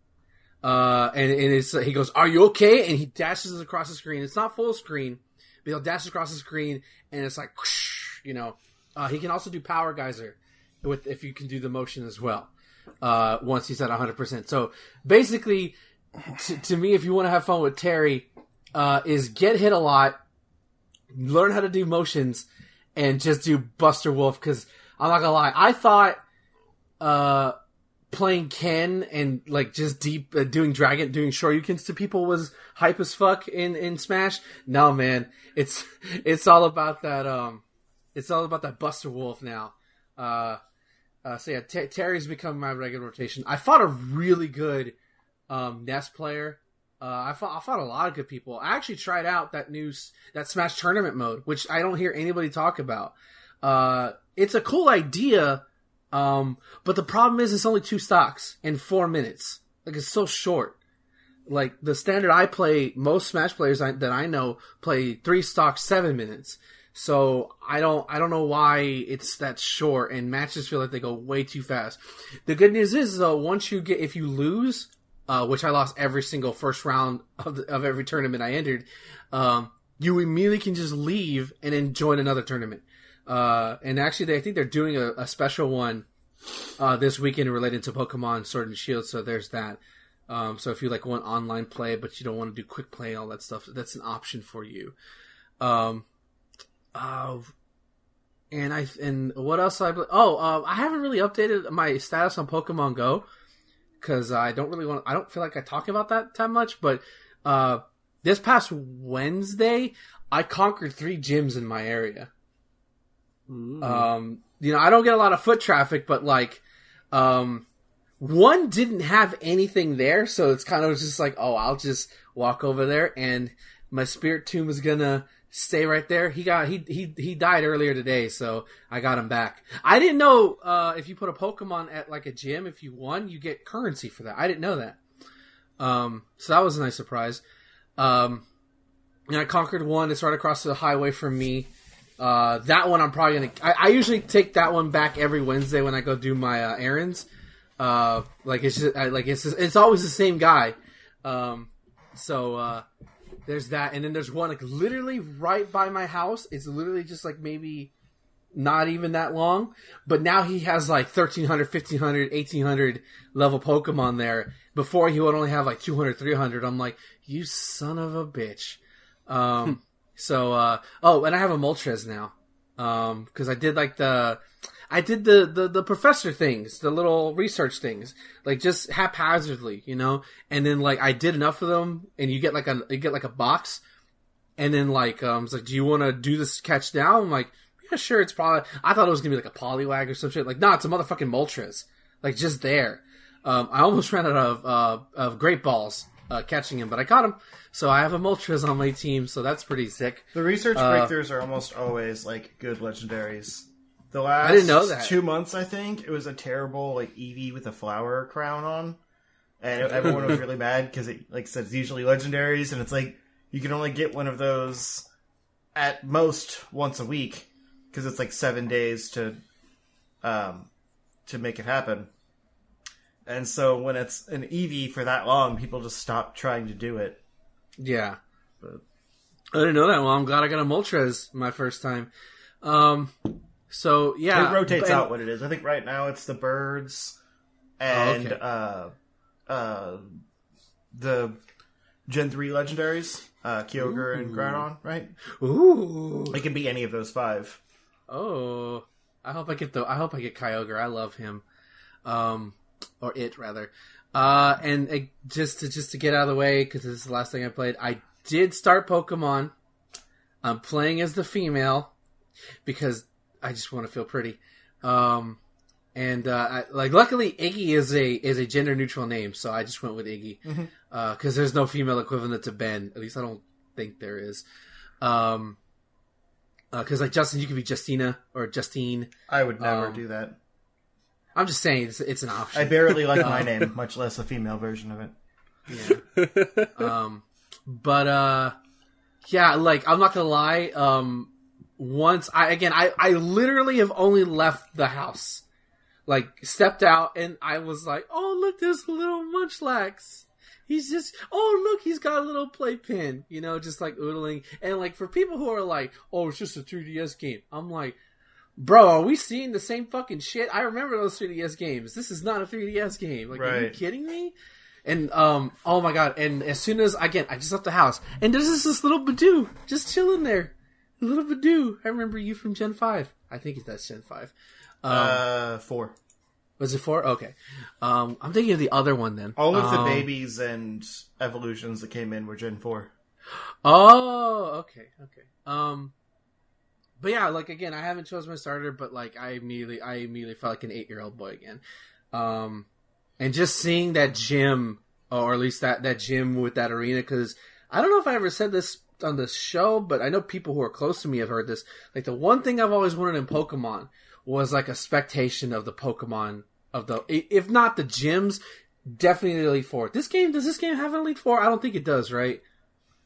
Uh, and, and it's, he goes, "Are you okay?" And he dashes across the screen. It's not full screen, but he'll dash across the screen, and it's like, whoosh, you know. Uh, he can also do Power Geyser with if you can do the motion as well. Uh, once he's at 100. percent So basically, t- to me, if you want to have fun with Terry, uh, is get hit a lot, learn how to do motions, and just do Buster Wolf. Because I'm not gonna lie, I thought uh, playing Ken and like just deep uh, doing dragon doing shoryukens to people was hype as fuck in in Smash. No man, it's it's all about that um, it's all about that Buster Wolf now. Uh, uh so yeah, T- Terry's become my regular rotation. I fought a really good um Ness player. Uh, I fought I fought a lot of good people. I actually tried out that new that Smash tournament mode, which I don't hear anybody talk about. Uh, it's a cool idea um, but the problem is, it's only two stocks in four minutes. Like it's so short. Like the standard I play, most Smash players I, that I know play three stocks seven minutes. So I don't I don't know why it's that short and matches feel like they go way too fast. The good news is though once you get if you lose, uh, which I lost every single first round of, the, of every tournament I entered, um, you immediately can just leave and then join another tournament. Uh, and actually, they, I think they're doing a, a special one uh, this weekend related to Pokemon Sword and Shield. So there's that. Um, so if you like want online play, but you don't want to do quick play, all that stuff, that's an option for you. Um, uh, and I and what else I oh uh, I haven't really updated my status on Pokemon Go because I don't really want I don't feel like I talk about that that much. But uh, this past Wednesday, I conquered three gyms in my area. Um, you know, I don't get a lot of foot traffic, but like, um, one didn't have anything there, so it's kind of just like, oh, I'll just walk over there, and my Spiritomb is gonna stay right there. He got he he he died earlier today, so I got him back. I didn't know uh, if you put a Pokemon at like a gym, if you won, you get currency for that. I didn't know that. Um, so that was a nice surprise. Um, and I conquered one. It's right across the highway from me. Uh, that one I'm probably gonna. I, I usually take that one back every Wednesday when I go do my uh, errands. Uh, like it's just I, like it's just, it's always the same guy. Um, so uh, there's that, and then there's one like literally right by my house. It's literally just like maybe not even that long, but now he has like 1300, 1500, 1800 level Pokemon there. Before he would only have like 200, 300. I'm like, you son of a bitch. Um, so, uh, oh, and I have a Moltres now. Um, cause I did like the, I did the, the, the professor things, the little research things, like just haphazardly, you know? And then like I did enough of them and you get like a, you get like a box and then like, um, it's like, do you want to do this catch now? I'm like, yeah, sure. It's probably, I thought it was gonna be like a Poliwag or some shit. Like, no, it's a motherfucking Moltres. Like just there. Um, I almost ran out of, uh, of great balls, uh, catching him, but I caught him. So I have a Moltres on my team, so that's pretty sick. The research Uh, breakthroughs are almost always like good legendaries. The last didn't know that. two months, I think, it was a terrible like Eevee with a flower crown on, and everyone was really mad because it like I said it's usually legendaries, and it's like you can only get one of those at most once a week because it's like seven days to um to make it happen. And so when it's an Eevee for that long, people just stop trying to do it. Yeah. But... I didn't know that. Well, I'm glad I got a Moltres my first time. Um, so yeah, it rotates and- out what it is. I think right now it's the birds and Oh, okay. uh, uh, the Gen three legendaries, uh, Kyogre and Groudon. Right? Ooh. It can be any of those five. Oh, I hope I get the. I hope I get Kyogre. I love him, um, or it rather. Uh, and uh, just to just to get out of the way because this is the last thing I played. I did start Pokemon. I'm playing as the female because I just want to feel pretty. Um, and uh, I, like luckily Iggy is a is a gender neutral name, so I just went with Iggy because there's no female equivalent to Ben. At least I don't think there is. Um, because like Justin, you could be Justina or Justine. I would never Um, do that. I'm just saying it's, it's an option. I barely like my name, much less a female version of it. Yeah. um, but uh, yeah, like I'm not gonna lie. Um, once I again, I I literally have only left the house, like stepped out, and I was like, oh look, there's little Munchlax. He's just, oh look, he's got a little playpen, you know, just like oodling. And like for people who are like, oh, it's just a 3DS game, I'm like. Bro, are we seeing the same fucking shit? I remember those 3DS games. This is not a 3DS game. Like, are you kidding me? And um, oh my god! And as soon as again, I just left the house, and there's just this little Budew just chilling there, little Budew. I remember you from Gen Five. I think it's that's Gen Five. Um, uh, four. was it four? Okay. Um, I'm thinking of the other one then. All of the Um, babies and evolutions that came in were Gen four. Oh, okay, okay. Um, but yeah, like again, I haven't chosen my starter, but like I immediately, I immediately felt like an eight year old boy again. Um, and just seeing that gym, or at least that that gym with that arena, because I don't know if I ever said this on this show, but I know people who are close to me have heard this. Like the one thing I've always wanted in Pokemon was like a spectation of the Pokemon of the, if not the gyms, definitely the Elite Four. This game does this game have an Elite Four? I don't think it does, right?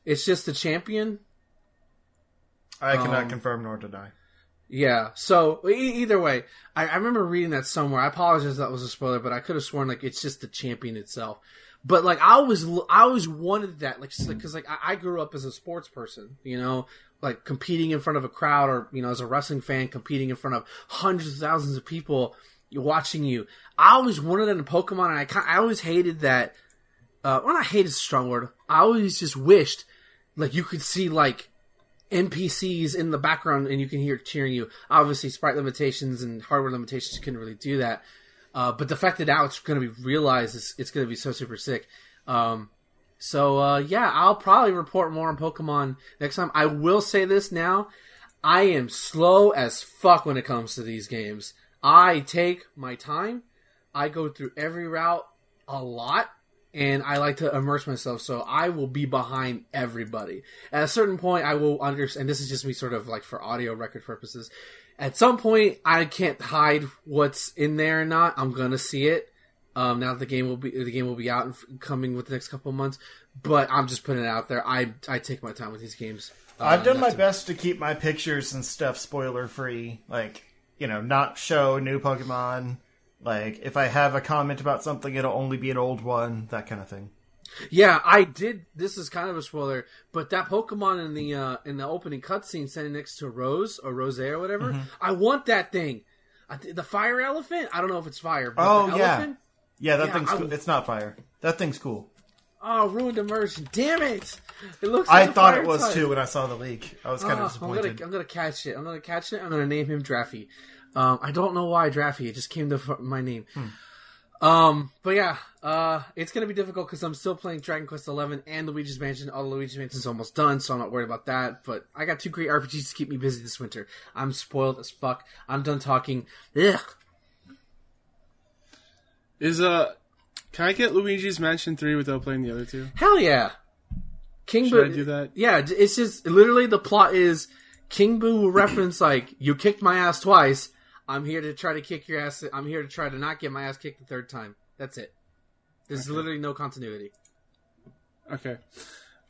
It's just the champion. I cannot Um, confirm nor deny. Yeah. So e- either way, I, I remember reading that somewhere. I apologize if that was a spoiler, but I could have sworn like it's just the champion itself. But like I always, I always wanted that, like, because like I, I grew up as a sports person, you know, like competing in front of a crowd, or you know, as a wrestling fan, competing in front of hundreds of thousands of people watching you. I always wanted that in Pokemon, and I, I always hated that. Uh, well, not hated is a strong word. I always just wished, like, you could see like NPCs in the background and you can hear cheering you. Obviously, sprite limitations and hardware limitations couldn't really do that. Uh, but the fact that now it's going to be realized is it's going to be so super sick. Um, so uh, yeah, I'll probably report more on Pokemon next time. I will say this now: I am slow as fuck when it comes to these games. I take my time. I go through every route a lot and I like to immerse myself, so I will be behind everybody. At a certain point, I will understand. This is just me, sort of like for audio record purposes. At some point, I can't hide what's in there or not. I'm gonna see it. Um, now that the game will be the game will be out and f- coming with the next couple of months, but I'm just putting it out there. I I take my time with these games. Uh, I've done my best to keep my pictures and stuff spoiler free. Like, you know, not show new Pokemon. Like, if I have a comment about something, it'll only be an old one. That kind of thing. Yeah, I did. This is kind of a spoiler, but that Pokemon in the uh, in the opening cutscene standing next to Rose or Rose or whatever, Mm-hmm. I want that thing. I th- the fire elephant. I don't know if it's fire. But Oh, the yeah. elephant? Yeah, that Yeah, thing's I- cool. It's not fire. That thing's cool. Oh, ruined immersion. Damn it! It looks. I like a thought it was type. too when I saw the leak. I was kind Oh, of I'm gonna disappointed. I'm gonna catch it. I'm gonna catch it. I'm gonna name him Draffy. Um, I don't know why Draffy. It just came to my name. Hmm. Um, but yeah, uh, it's gonna be difficult because I'm still playing Dragon Quest XI and Luigi's Mansion. All the Luigi's Mansion's almost done, so I'm not worried about that. But I got two great RPGs to keep me busy this winter. I'm spoiled as fuck. I'm done talking. Ugh. Is uh, can I get Luigi's Mansion three without playing the other two? Hell yeah, King Should Boo. I do that? Yeah, it's just literally the plot is King Boo will reference like you kicked my ass twice. I'm here to try to kick your ass. I'm here to try to not get my ass kicked the third time. That's it. There's literally no continuity. Okay.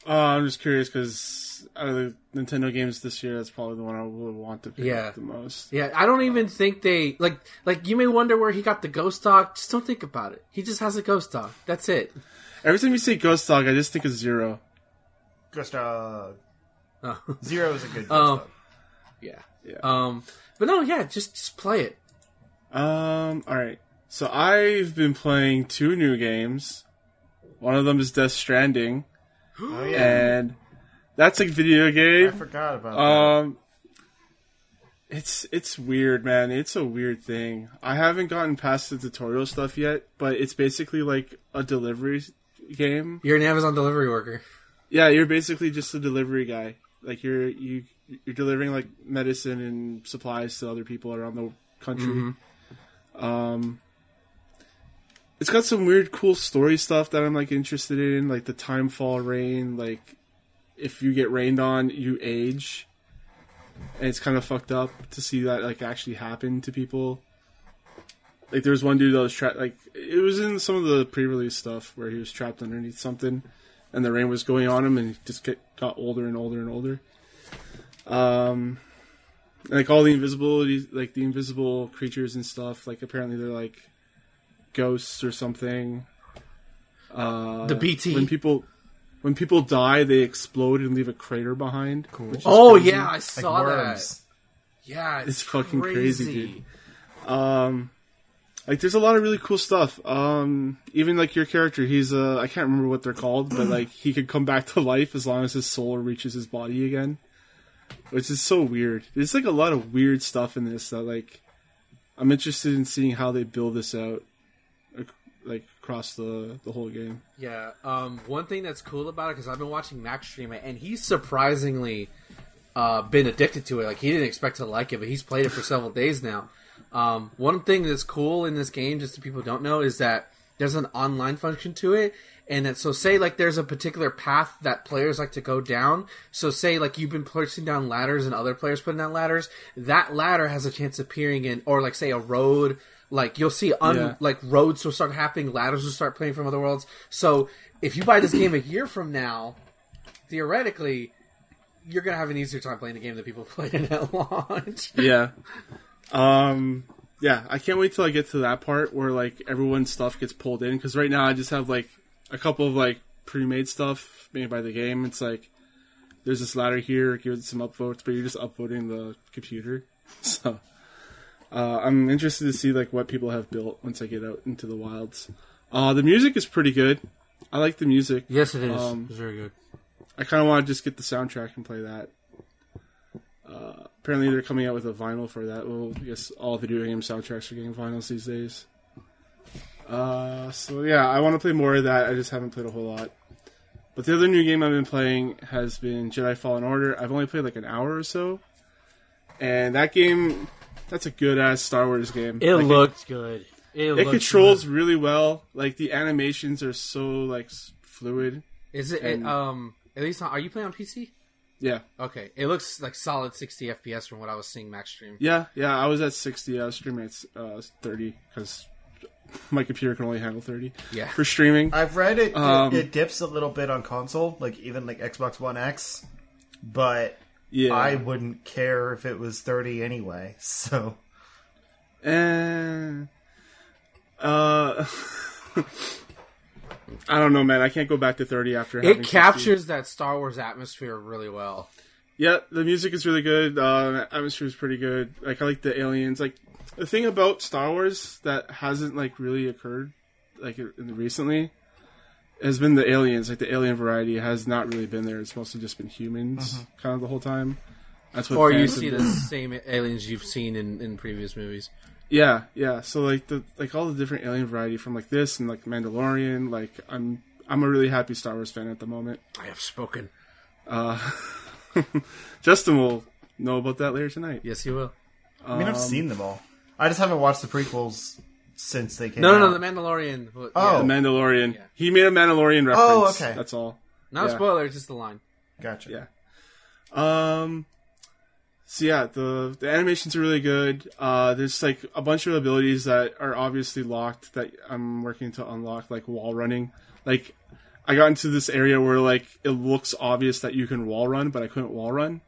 Uh, I'm just curious because out of the Nintendo games this year, that's probably the one I would want to pick Yeah. up the most. Yeah, I don't even think they like like you may wonder where he got the ghost dog. Just don't think about it. He just has a ghost dog. That's it. Every time you say Ghost Dog, I just think of Zero. Ghost Dog. Oh, Zero is a good ghost Oh. dog. yeah. Yeah. Um, but no, yeah, just just play it. Um. All right. So I've been playing two new games. One of them is Death Stranding, Oh, yeah. and that's a video game. I forgot about that. Um, it's it's weird, man. It's a weird thing. I haven't gotten past the tutorial stuff yet, but it's basically like a delivery game. You're an Amazon delivery worker. Yeah, you're basically just a delivery guy. Like you're you you're delivering like medicine and supplies to other people around the country. Um, it's got some weird, cool story stuff that I'm like interested in, like the time fall rain. Like if you get rained on, you age, and it's kind of fucked up to see that like actually happen to people. Like there was one dude that was trapped. Like it was in some of the pre-release stuff where he was trapped underneath something, and the rain was going on him, and he just get, got older and older and older. Um, like all the invisibility, like the invisible creatures and stuff. Like apparently they're like ghosts or something. Uh, The BT. when people when people die, they explode and leave a crater behind. Cool. Oh yeah, I Like saw that. Yeah, It's fucking crazy, dude. Um, like there's a lot of really cool stuff. Um, even like your character, he's uh, I can't remember what they're called, but like he could come back to life as long as his soul reaches his body again, which is so weird. There's like a lot of weird stuff in this that like I'm interested in seeing how they build this out, like across the the whole game. Yeah. Um, one thing that's cool about it because I've been watching Max stream it, and he's surprisingly uh, been addicted to it. Like he didn't expect to like it, but he's played it for several days now. Um, one thing that's cool in this game, just so people don't know, is that there's an online function to it, and that so say like there's a particular path that players like to go down. So say like you've been pushing down ladders and other players putting down ladders, that ladder has a chance of appearing in, or like say a road. Like you'll see, un- Yeah. like roads will start happening, ladders will start playing from other worlds. So if you buy this game a year from now, theoretically, you're gonna have an easier time playing the game than people played it at launch. Yeah. Um. Yeah, I can't wait till I get to that part where like everyone's stuff gets pulled in because right now I just have like a couple of like pre-made stuff made by the game. It's like there's this ladder here, give it some upvotes, but you're just upvoting the computer. So uh, I'm interested to see like what people have built once I get out into the wilds. Uh, the music is pretty good. I like the music. Yes, it is. Um, it's very good. I kind of want to just get the soundtrack and play that. Uh, apparently, they're coming out with a vinyl for that. Well, I guess all the video game soundtracks are getting vinyls these days. Uh, so yeah, I want to play more of that. I just haven't played a whole lot. But the other new game I've been playing has been Jedi Fallen Order. I've only played like an hour or so. and that game, that's a good ass Star Wars game. It Like, looked good. It, It looked controls good. really well. Like the animations are so like fluid. Is it, it um? At least, on, are you playing on PC? Yeah, Okay, it looks like solid 60 FPS from what I was seeing Max stream. yeah, yeah. I was at sixty. I was streaming at uh, thirty because my computer can only handle thirty Yeah, for streaming. I've read it. Um, it dips a little bit on console, like even like Xbox One X, but Yeah, I wouldn't care if it was 30 anyway. So and uh, I don't know, man. I can't go back to thirty after having it 60. captures that Star Wars atmosphere really well. Yeah, the music is really good. Uh, atmosphere is pretty good. Like I like the aliens. Like the thing about Star Wars that hasn't like really occurred like recently has been the aliens. Like the alien variety has not really been there. It's mostly just been humans, kind of the whole time. That's what. Or you see been- the same aliens you've seen in, in previous movies. Yeah, yeah. So like the like all the different alien variety from like this and like Mandalorian. Like I'm I'm a really happy Star Wars fan at the moment. I have spoken. Uh, Justin will know about that later tonight. Yes, he will. I mean, I've Um, seen them all. I just haven't watched the prequels since they came No, out. no, no, the Mandalorian. Oh. The yeah. Mandalorian. Yeah. He made a Mandalorian reference. Oh, okay. That's all. Not yeah. a spoiler, just the line. Gotcha. Yeah. Um. So yeah, the the animations are really good. Uh, there's like a bunch of abilities that are obviously locked that I'm working to unlock, like wall running. Like, I got into this area where like it looks obvious that you can wall run, but I couldn't wall run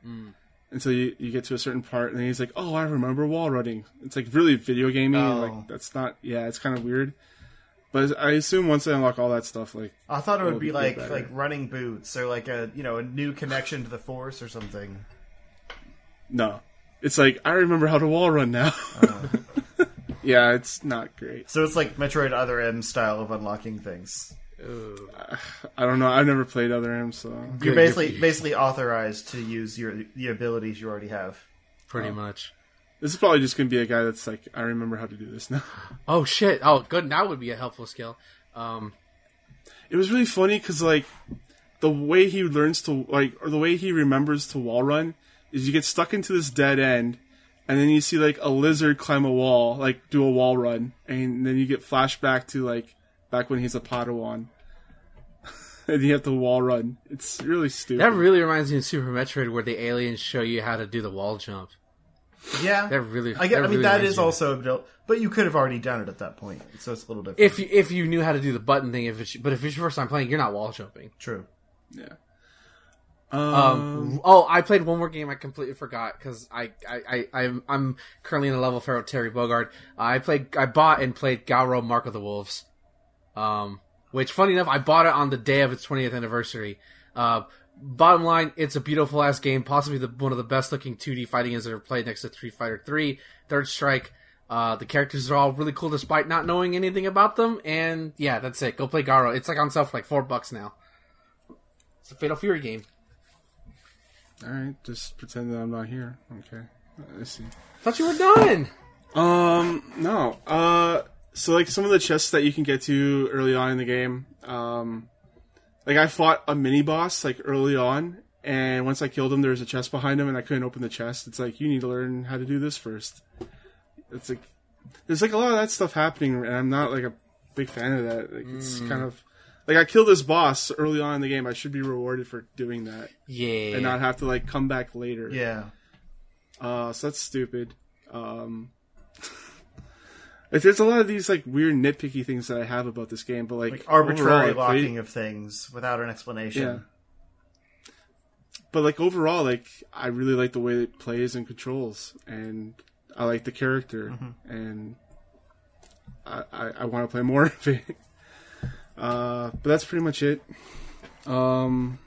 until you, you get to a certain part, and then he's like, "Oh, I remember wall running." It's like really video gamey. Oh. Like that's not. Yeah, it's kind of weird. But I assume once I unlock all that stuff, like I thought it would be be like better. like running boots or like a you know a new connection to the force or something. No. It's like I remember how to wall run now. Oh. yeah, it's not great. So it's like Metroid Other M style of unlocking things. Ooh. I don't know. I've never played other M, so You're basically basically authorized to use your the abilities you already have. Pretty much. this is probably just gonna be a guy that's like, I remember how to do this now. Oh shit! Oh, good. That would be a helpful skill. Um, It was really funny because like the way he learns to like, or the way he remembers to wall run is you get stuck into this dead end, and then you see like a lizard climb a wall, like do a wall run, and then you get flashback to like back when he's a Padawan. And you have to wall run. It's really stupid. that really reminds me of Super Metroid, where the aliens show you how to do the wall jump. Yeah, That really. I, get, that I mean really that reminds is me. also, a build- but you could have already done it at that point, so it's a little different. if you, if you knew how to do the button thing. If it's but if it's your first time playing, you're not wall jumping. True. yeah. Um, Um, oh, I played one more game I completely forgot because I, I, I, I'm, I'm currently in the level for Terry Bogard. I played, I bought and played Garou Mark of the Wolves. Um, which funny enough, I bought it on the day of its 20th anniversary. Uh, bottom line, it's a beautiful ass game, possibly the, one of the best looking 2D fighting games I've ever played next to Street Fighter 3, Third Strike. Uh, the characters are all really cool despite not knowing anything about them. And yeah, that's it. Go play Garou. It's like on sale for like four bucks now. It's a Fatal Fury game. all right, just pretend that I'm not here. Okay, let's see. Thought you were done. Um, no. Uh, so like some of the chests that you can get to early on in the game, um, like I fought a mini boss like early on, and once I killed him, there was a chest behind him, and I couldn't open the chest. It's like you need to learn how to do this first. It's like there's like a lot of that stuff happening, and I'm not like a big fan of that. Like it's kind of like I killed this boss early on in the game. I should be rewarded for doing that, Yeah. and not have to like come back later. Yeah. Uh, so that's stupid. Um, there's a lot of these like weird nitpicky things that I have about this game, but like, Like arbitrary overall, I played- locking of things without an explanation. Yeah. But like overall, like I really like the way it plays and controls, and I like the character, and I I, I want to play more of it. Uh, but that's pretty much it. Um,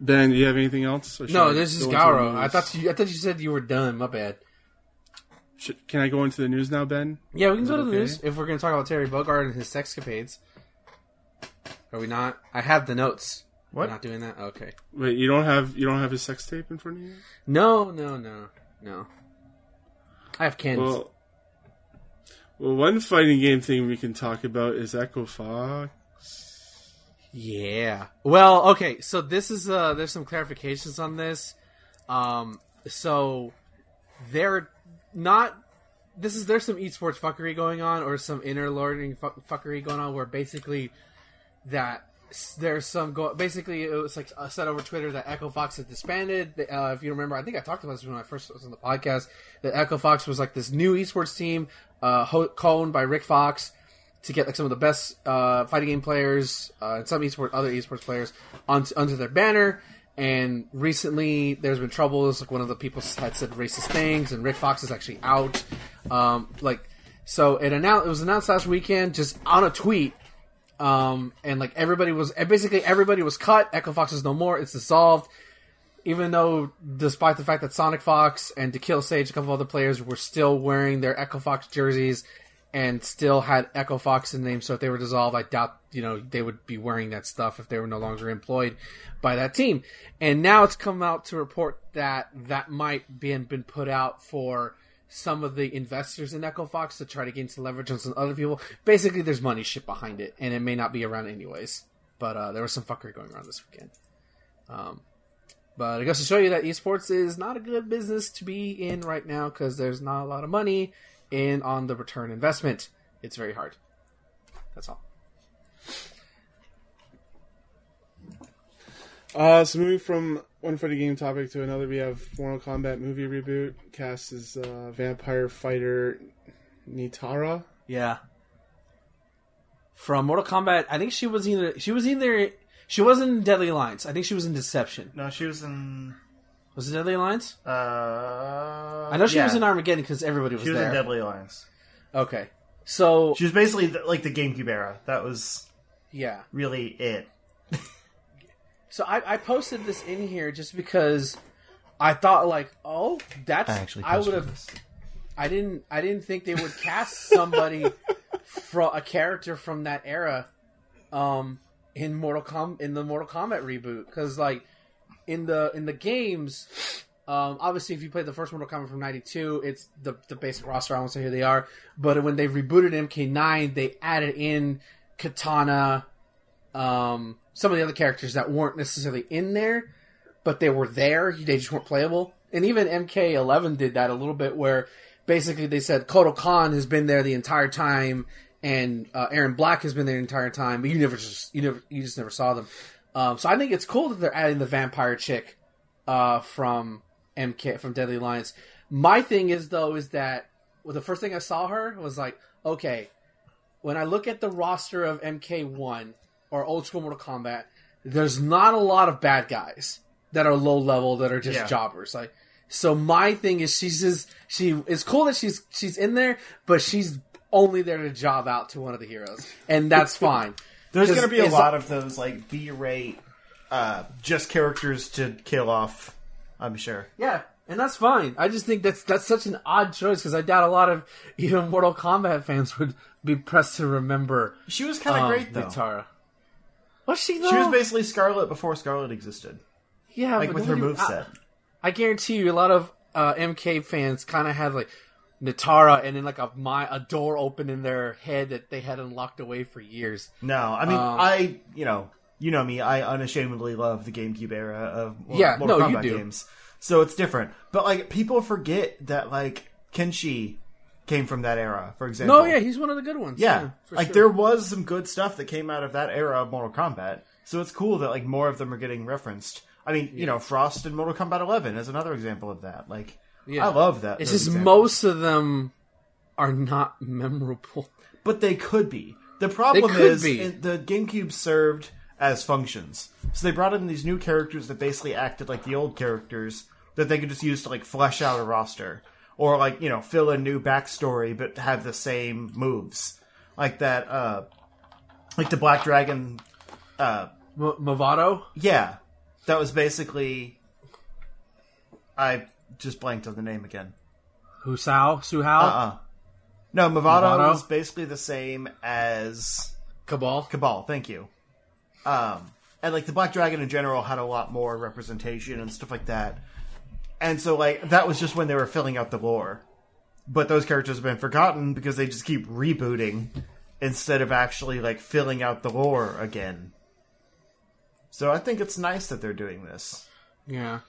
Ben, do you have anything else? No, this is go Garou. I thought you. I thought you said you were done. My bad. Should, can I go into the news now, Ben? Yeah, we can go to the Okay. news if we're going to talk about Terry Bogard and his sexcapades. Are we not? I have the notes. What? We're not doing that. Okay. Wait, you don't have you don't have his sex tape in front of you? No, no, no, no. I have Ken's. Well, well, one fighting game thing we can talk about is Echo Fox. Yeah. Well, okay. So this is uh there's some clarifications on this. Um so they're not. This is there's some esports fuckery going on, or some inner learning fu- fuckery going on, where basically that there's some go. Basically, it was like uh, said over Twitter that Echo Fox had disbanded. Uh, if you remember, I think I talked about this when I first was on the podcast. That Echo Fox was like this new esports team, uh, ho- co-owned by Rick Fox, to get like some of the best uh, fighting game players uh, and some esports, other esports players onto, under their banner. And recently, there's been troubles. Like one of the people had said racist things, and Rick Fox is actually out. Um, like, so it announced. It was announced last weekend, just on a tweet. Um, and like everybody was, basically everybody was cut. Echo Fox is no more. It's dissolved. Even though, despite the fact that Sonic Fox and To Kill Sage, a couple other players, were still wearing their Echo Fox jerseys and still had Echo Fox in the name. So if they were dissolved, I doubt you know they would be wearing that stuff if they were no longer employed by that team. And now it's come out to report that that might be been put out for some of the investors in Echo Fox to try to gain some leverage on some other people. Basically, there's money shit behind it, and it may not be around anyways. But uh, there was some fuckery going around this weekend. Um, but it goes to show you that esports is not a good business to be in right now because there's not a lot of money in on the return investment. It's very hard. That's all. Uh, so moving from one fighting game topic to another, we have Mortal Kombat movie reboot. Cast is uh, vampire fighter Nitara. Yeah. From Mortal Kombat, I think she was either she was either she wasn't in Deadly Alliance. I think she was in Deception. No, she was in. Was it Deadly Alliance? Uh, I know she yeah. was in Armageddon because everybody was, She was there. in Deadly Alliance. Okay, so She was basically the, like the GameCube era. That was yeah, really it. so I, I posted this in here just because I thought like, oh, that's I would have I didn't I didn't think they would cast somebody from a character from that era um in Mortal Com in the Mortal Kombat reboot cuz like in the in the games um obviously if you play the first Mortal Kombat from 92 it's the the basic roster I won't say who they are but when they rebooted MK9 they added in Katana um some of the other characters that weren't necessarily in there but they were there. They just weren't playable. And even MK11 did that a little bit, where basically they said Kotal Kahn has been there the entire time, and uh, Erron Black has been there the entire time, but you never just you never you just never saw them. Um, so I think it's cool that they're adding the vampire chick uh, from MK from Deadly Alliance. My thing is though is that well, the first thing I saw her was like, okay, when I look at the roster of MK1 or old school Mortal Kombat, there's not a lot of bad guys that are low level that are just Yeah. jobbers. Like, so my thing is she's just she. It's cool that she's she's in there, but she's only there to job out to one of the heroes, and that's fine. There's going to be a lot of those like B-rate, uh, just characters to kill off. I'm sure. Yeah, and that's fine. I just think that's that's such an odd choice because I doubt a lot of even Mortal Kombat fans would be pressed to remember. She was kind of um, great though. Nitara. Was she? Though? She was basically Skarlet before Skarlet existed, yeah, like but with her moveset. I, I guarantee you, a lot of uh, MK fans kind of had like Nitara, and then like a my a door open in their head that they had unlocked away for years. No, I mean Um, I, you know, you know me. I unashamedly love the GameCube era of Yeah, Mortal no, you Kombat do. games. So it's different. But like people forget that like Kenshi came from that era, for example. No, yeah, he's one of the good ones. Yeah, for like sure. there was some good stuff that came out of that era of Mortal Kombat. So it's cool that like more of them are getting referenced. I mean, you know, Frost in Mortal Kombat 11 is another example of that. Like, Yeah. I love that. It's just examples. most of them are not memorable. but they could be. The problem is be. the GameCube served as functions, so they brought in these new characters that basically acted like the old characters that they could just use to like flesh out a roster or like you know fill in new backstory but have the same moves like that. uh Like the Black Dragon. uh M- Mavado. Yeah, that was basically. I just blanked on the name again. Husao, Suhao, Uh uh No, Mavado, Mavado? was basically the same as Kabal. Kabal. Thank you. Um, and like the Black Dragon in general had a lot more representation and stuff like that. And so like that was just when they were filling out the lore. But those characters have been forgotten because they just keep rebooting instead of actually like filling out the lore again. So I think it's nice that they're doing this. Yeah.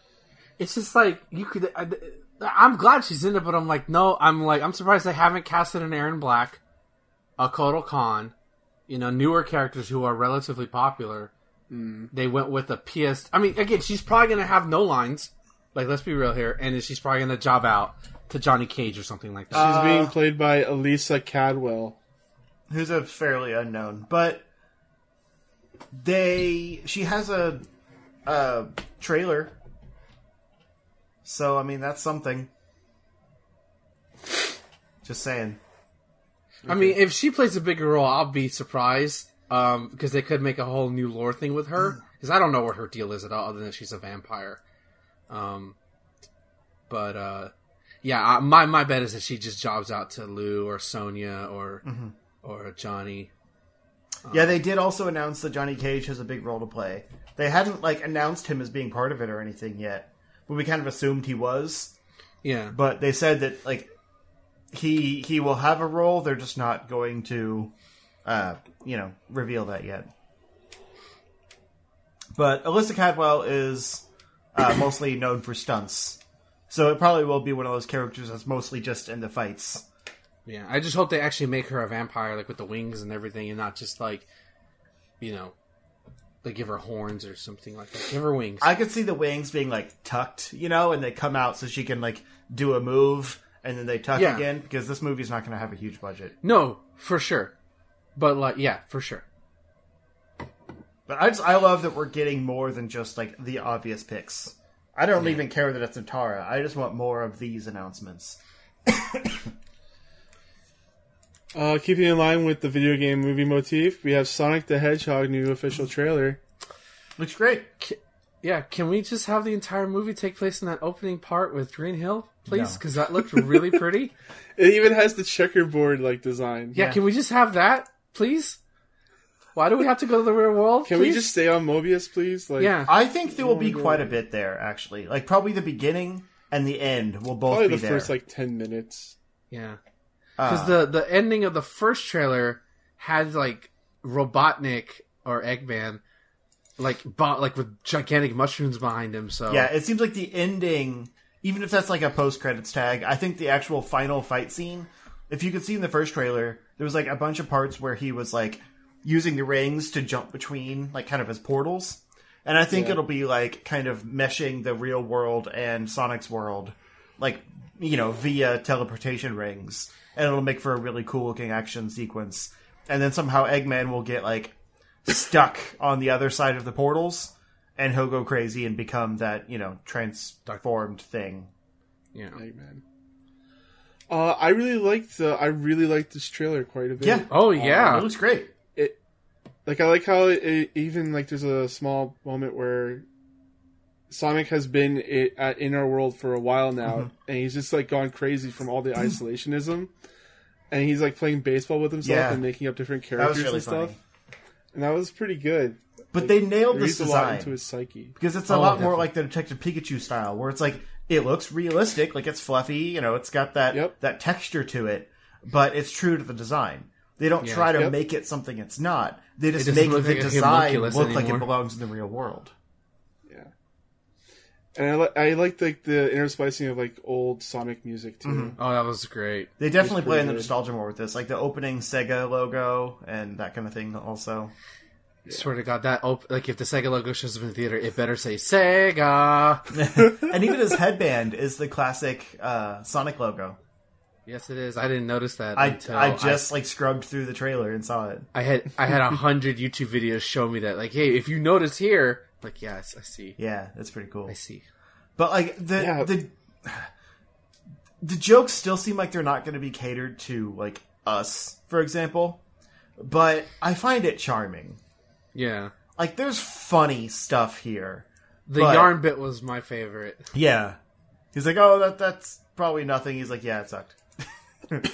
It's just like you could. I, I'm glad she's in it, but I'm like, no, I'm like, I'm surprised they haven't casted an Erron Black, a Kotal Kahn, you know, newer characters who are relatively popular. They went with a PS. I mean, again, she's probably gonna have no lines. Like, let's be real here, and she's probably gonna job out to Johnny Cage or something like that. She's Uh, being played by Elissa Cadwell. who's a fairly unknown, but they she has a a trailer. So I mean that's something. Just saying. I mean, if she plays a bigger role, I'll be surprised um, because they could make a whole new lore thing with her. Because I don't know what her deal is at all, other than she's a vampire. Um, but uh, yeah, I, my my bet is that she just jobs out to Liu or Sonya or or Johnny. Yeah, they did also announce that Johnny Cage has a big role to play. They hadn't like announced him as being part of it or anything yet, but we kind of assumed he was. Yeah, But they said that like he he will have a role. They're just not going to, uh, you know, reveal that yet. But Elissa Cadwell is uh, mostly known for stunts, so it probably will be one of those characters that's mostly just in the fights. yeah. I just hope they actually make her a vampire, like with the wings and everything, and not just like, you know, they give her horns or something like that. Give her wings. I could see the wings being like tucked, you know, and they come out so she can like do a move and then they tuck Yeah. again because this movie's not going to have a huge budget. no, for sure. But like, yeah, for sure. But I just I love that we're getting more than just like the obvious picks. I don't even care that it's Nitara. I just want more of these announcements. Uh, keeping in line with the video game movie motif, we have Sonic the Hedgehog new official trailer. Looks great. Yeah, can we just have the entire movie take place in that opening part with Green Hill, please? No. Because that looked really pretty. It even has the checkerboard like design. Yeah, Yeah. can we just have that, please? Why do we have to go to the real world? Can we just stay on Mobius, please? Like, Yeah, I think there will be quite a bit there actually. Like probably the beginning and the end will both probably be the there. first like ten minutes. yeah. Uh, Because the the ending of the first trailer had like Robotnik or Eggman, like bo- like with gigantic mushrooms behind him. So yeah, it seems like the ending, even if that's like a post credits tag, I think the actual final fight scene, if you could see in the first trailer, there was like a bunch of parts where he was like using the rings to jump between like kind of his portals. And I think Yeah. it'll be like kind of meshing the real world and Sonic's world, like, you know, via teleportation rings. And it'll make for a really cool looking action sequence. And then somehow Eggman will get like stuck on the other side of the portals and he'll go crazy and become that, you know, transformed thing. yeah. Eggman. Uh, I really liked the. I really liked this trailer quite a bit. Yeah. Oh yeah, It looks great. it like I like how it, it even like there's a small moment where Sonic has been i at in our world for a while now, Mm-hmm. and he's just like gone crazy from all the isolationism, and he's like playing baseball with himself Yeah. and making up different That was characters really and stuff, funny. and that was pretty good. But they nailed this Reads a lot design. into his psyche. because it's a Oh, lot more like the Detective Pikachu style, where it's like it looks realistic, like it's fluffy, you know, it's got that Yep. that texture to it, but it's true to the design. They don't Yeah. try to Yep. make it something it's not. They just doesn't make the like design homunculus look like it belongs in the real world. Yeah, and I li- I like like the intersplicing of like old Sonic music too. Mm-hmm. Oh, that was great. They definitely It's play in the good. nostalgia more with this, like the opening Sega logo and that kind of thing. Also, Swear to God, that op- like if the Sega logo shows up in the theater, it better say Sega. and even his headband is the classic uh, Sonic logo. yes, it is. I didn't notice that I until I just like scrubbed through the trailer and saw it. I had I had a hundred YouTube videos show me that. Like, hey, if you notice here, like, yes, I see, Yeah, that's pretty cool. I see. But like the Yeah. the the jokes still seem like they're not going to be catered to like us, for example. But I find it charming. Yeah, Like there's funny stuff here. the But- yarn bit was my favorite. Yeah. He's like, "Oh, that that's probably nothing." He's like, "Yeah, it sucked."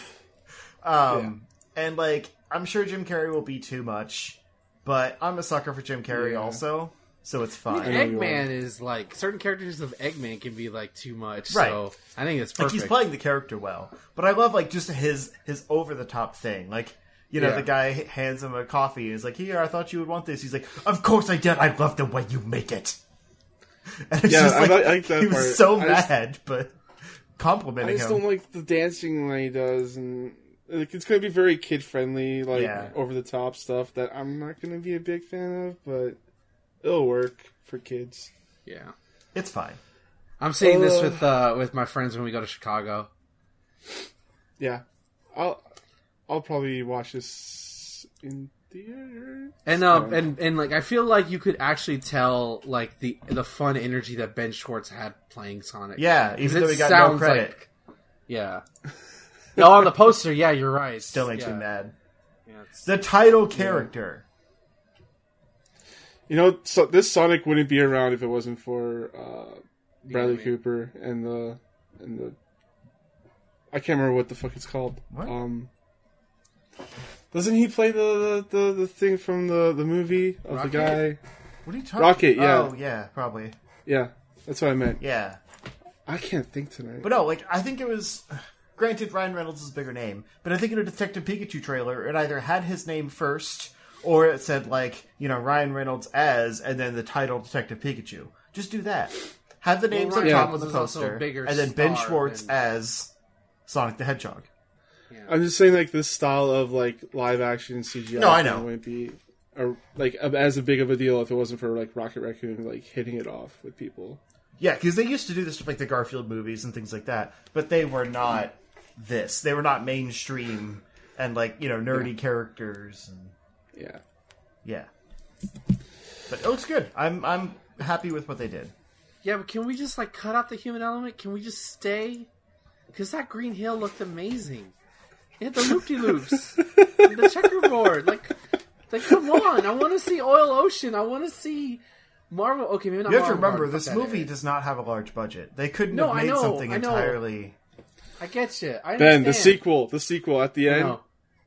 um and like I'm sure Jim Carrey will be too much, but I'm a sucker for Jim Carrey Yeah. also, so it's fine. know you Eggman is like certain characters of Eggman can be like too much. Right. So I think it's like he's playing the character well. But I love like just his his over the top thing. Like you know, Yeah. the guy hands him a coffee and is like, "Here, I thought you would want this." He's like, "Of course I did. I love the way you make it." And it's Yeah, just I like, like- I like that he was part. so I just- mad, but complimenting. I just him. don't like the dancing that he does, and like, it's going to be very kid friendly, like Yeah. over the top stuff that I'm not going to be a big fan of, but it'll work for kids. Yeah. It's fine. I'm seeing this Uh. with uh, with my friends when we go to Chicago. Yeah, I'll I'll probably watch this in theater. And um and, and like I feel like you could actually tell like the the fun energy that Ben Schwartz had playing Sonic. Yeah, even it though he got no sounds credit, like- yeah. no, on the poster, yeah, you're right. still makes yeah. me mad. Yeah, The title character. You know, so this Sonic wouldn't be around if it wasn't for uh, Bradley anime. Cooper and the and the. I can't remember what the fuck it's called. What? Um, doesn't he play the the, the, the thing from the, the movie of Rocket? the guy? What are you talking? Rocket, yeah. Oh, yeah, probably. Yeah, that's what I meant. Yeah, I can't think tonight. but no, like I think it was. Granted, Ryan Reynolds is a bigger name, but I think in a Detective Pikachu trailer, it either had his name first, or it said like you know Ryan Reynolds as, and then the title Detective Pikachu. Just do that. Have the names on Ryan top of the is also a poster, bigger and then Ben Schwartz than- as Sonic the Hedgehog. I'm just saying, like this style of like live action CGI. No, I thing know. Wouldn't be a, like a, as a big of a deal if it wasn't for like Rocket Raccoon like hitting it off with people. Yeah, because they used to do this with like the Garfield movies and things like that, but they were not this. They were not mainstream and like you know nerdy characters and Yeah. yeah. But it looks good. I'm I'm happy with what they did. Yeah, but can we just like cut out the human element? Can we just stay? Because that Green Hill looked amazing. It had the loop de loops, the checkerboard. Like, like come on! I want to see Oil Ocean. I want to see Marvel. Okay, maybe not. You have to remember fuck this movie area. does not have a large budget. They couldn't No, have I made know, something I know. entirely. I get you. I Ben, the sequel, the sequel at the end, No.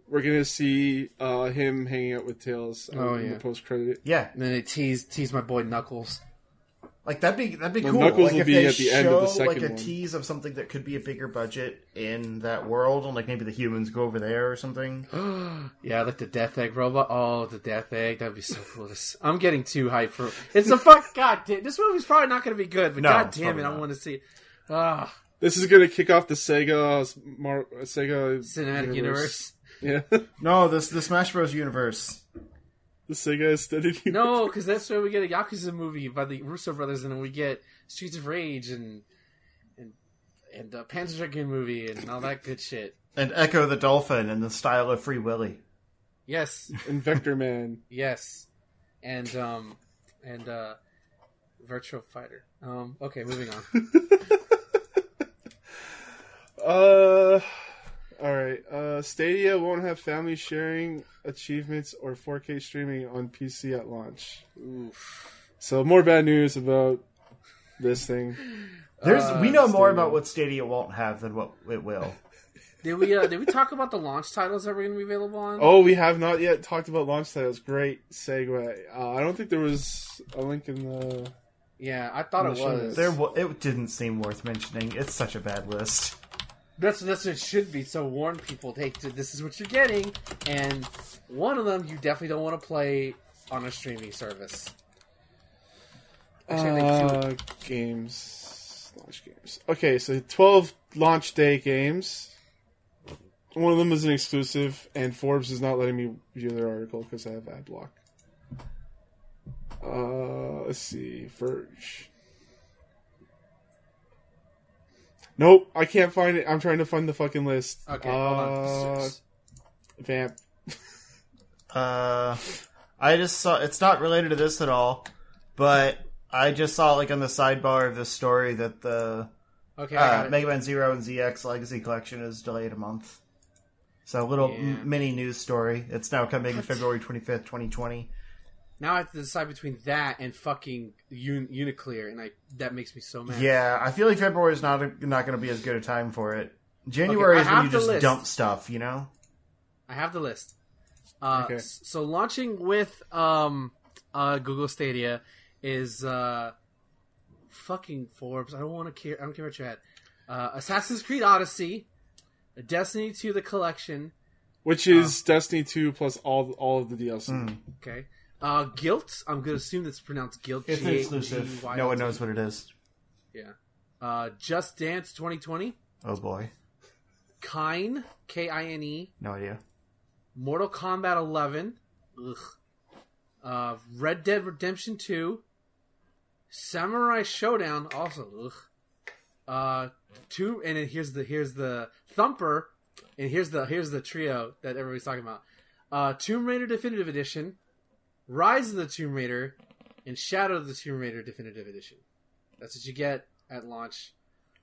We're gonna see uh, him hanging out with Tails um, Oh, in the post credit. Yeah, And then they tease tease my boy Knuckles. like that'd be that'd be Well, cool. Knuckles like will if be they at the show end of the second like a one. tease of something that could be a bigger budget in that world, and like maybe the humans go over there or something. Yeah, like the Death Egg robot. Oh, the Death Egg. That'd be so cool. I'm getting too hyped for It's a fuck. God damn. This movie's probably not going to be good, but No, god damn it, probably I want to see it. Ah, This is gonna kick off the Sega Mar- Sega cinematic universe. Yeah, No, this the Smash Bros. universe. the Sega aesthetic. universe. No, because that's where we get a Yakuza movie by the Russo brothers, and then we get Streets of Rage and and and uh, Panzer Dragoon movie and all that good shit. And Ecco the Dolphin in the style of Free Willy. Yes, and Vectorman. yes, and um and uh Virtua Fighter. Um, okay, moving on. Uh, all right. Uh, Stadia won't have family sharing achievements or 4K streaming on PC at launch. Oof. So more bad news about this thing. There's Uh, we know more about what Stadia won't have than what it will. Did we uh, did we talk about the launch titles that were going to be available on? Oh, we have not yet talked about launch titles. Great segue. Uh, I don't think there was a link in the. yeah, I thought it was. There, it didn't seem worth mentioning. It's such a bad list. That's that's what it should be. So warn people, hey, this is what you're getting, and one of them you definitely don't want to play on a streaming service. Actually, Uh, games. Launch games. Okay, so 12 launch day games. One of them is an exclusive, and Forbes is not letting me view their article because I have ad block. Uh, let's see. Verge. Nope, I can't find it. I'm trying to find the fucking list. Okay, hold on. Uh, Vamp. Uh, I just saw. It's not related to this at all, but I just saw like on the sidebar of this story that the Okay, uh. Mega Man Zero and ZX Legacy Collection is delayed a month. So a little Yeah. m- mini news story. It's now coming February twenty fifth, twenty twenty. Now I have to decide between that and fucking Un- UNICLR, and I that makes me so mad. Yeah, I feel like February is not a, not going to be as good a time for it. January I is when you just list. dump stuff, you know. I have the list. Uh, Okay. So launching with um, uh, Google Stadia is uh, fucking Forbes. I don't want to care. I don't care what you had. Uh, Assassin's Creed Odyssey, Destiny 2: The Collection. Which is Destiny 2 plus all all of the DLC. Hmm. Okay. Uh, Gylt. I'm gonna assume that's pronounced Gylt. It's G- exclusive. No one knows what it is. Yeah. Uh, Just Dance 2020. Oh boy, Kine. K I N E. no idea. Mortal Kombat 11. Ugh. Uh, Red Dead Redemption 2. Samurai Shodown. Also, ugh. Uh, two, and then here's the here's the Thumper, and here's the here's the trio that everybody's talking about. Uh, Tomb Raider Definitive Edition, Rise of the Tomb Raider, and Shadow of the Tomb Raider Definitive Edition. That's what you get at launch.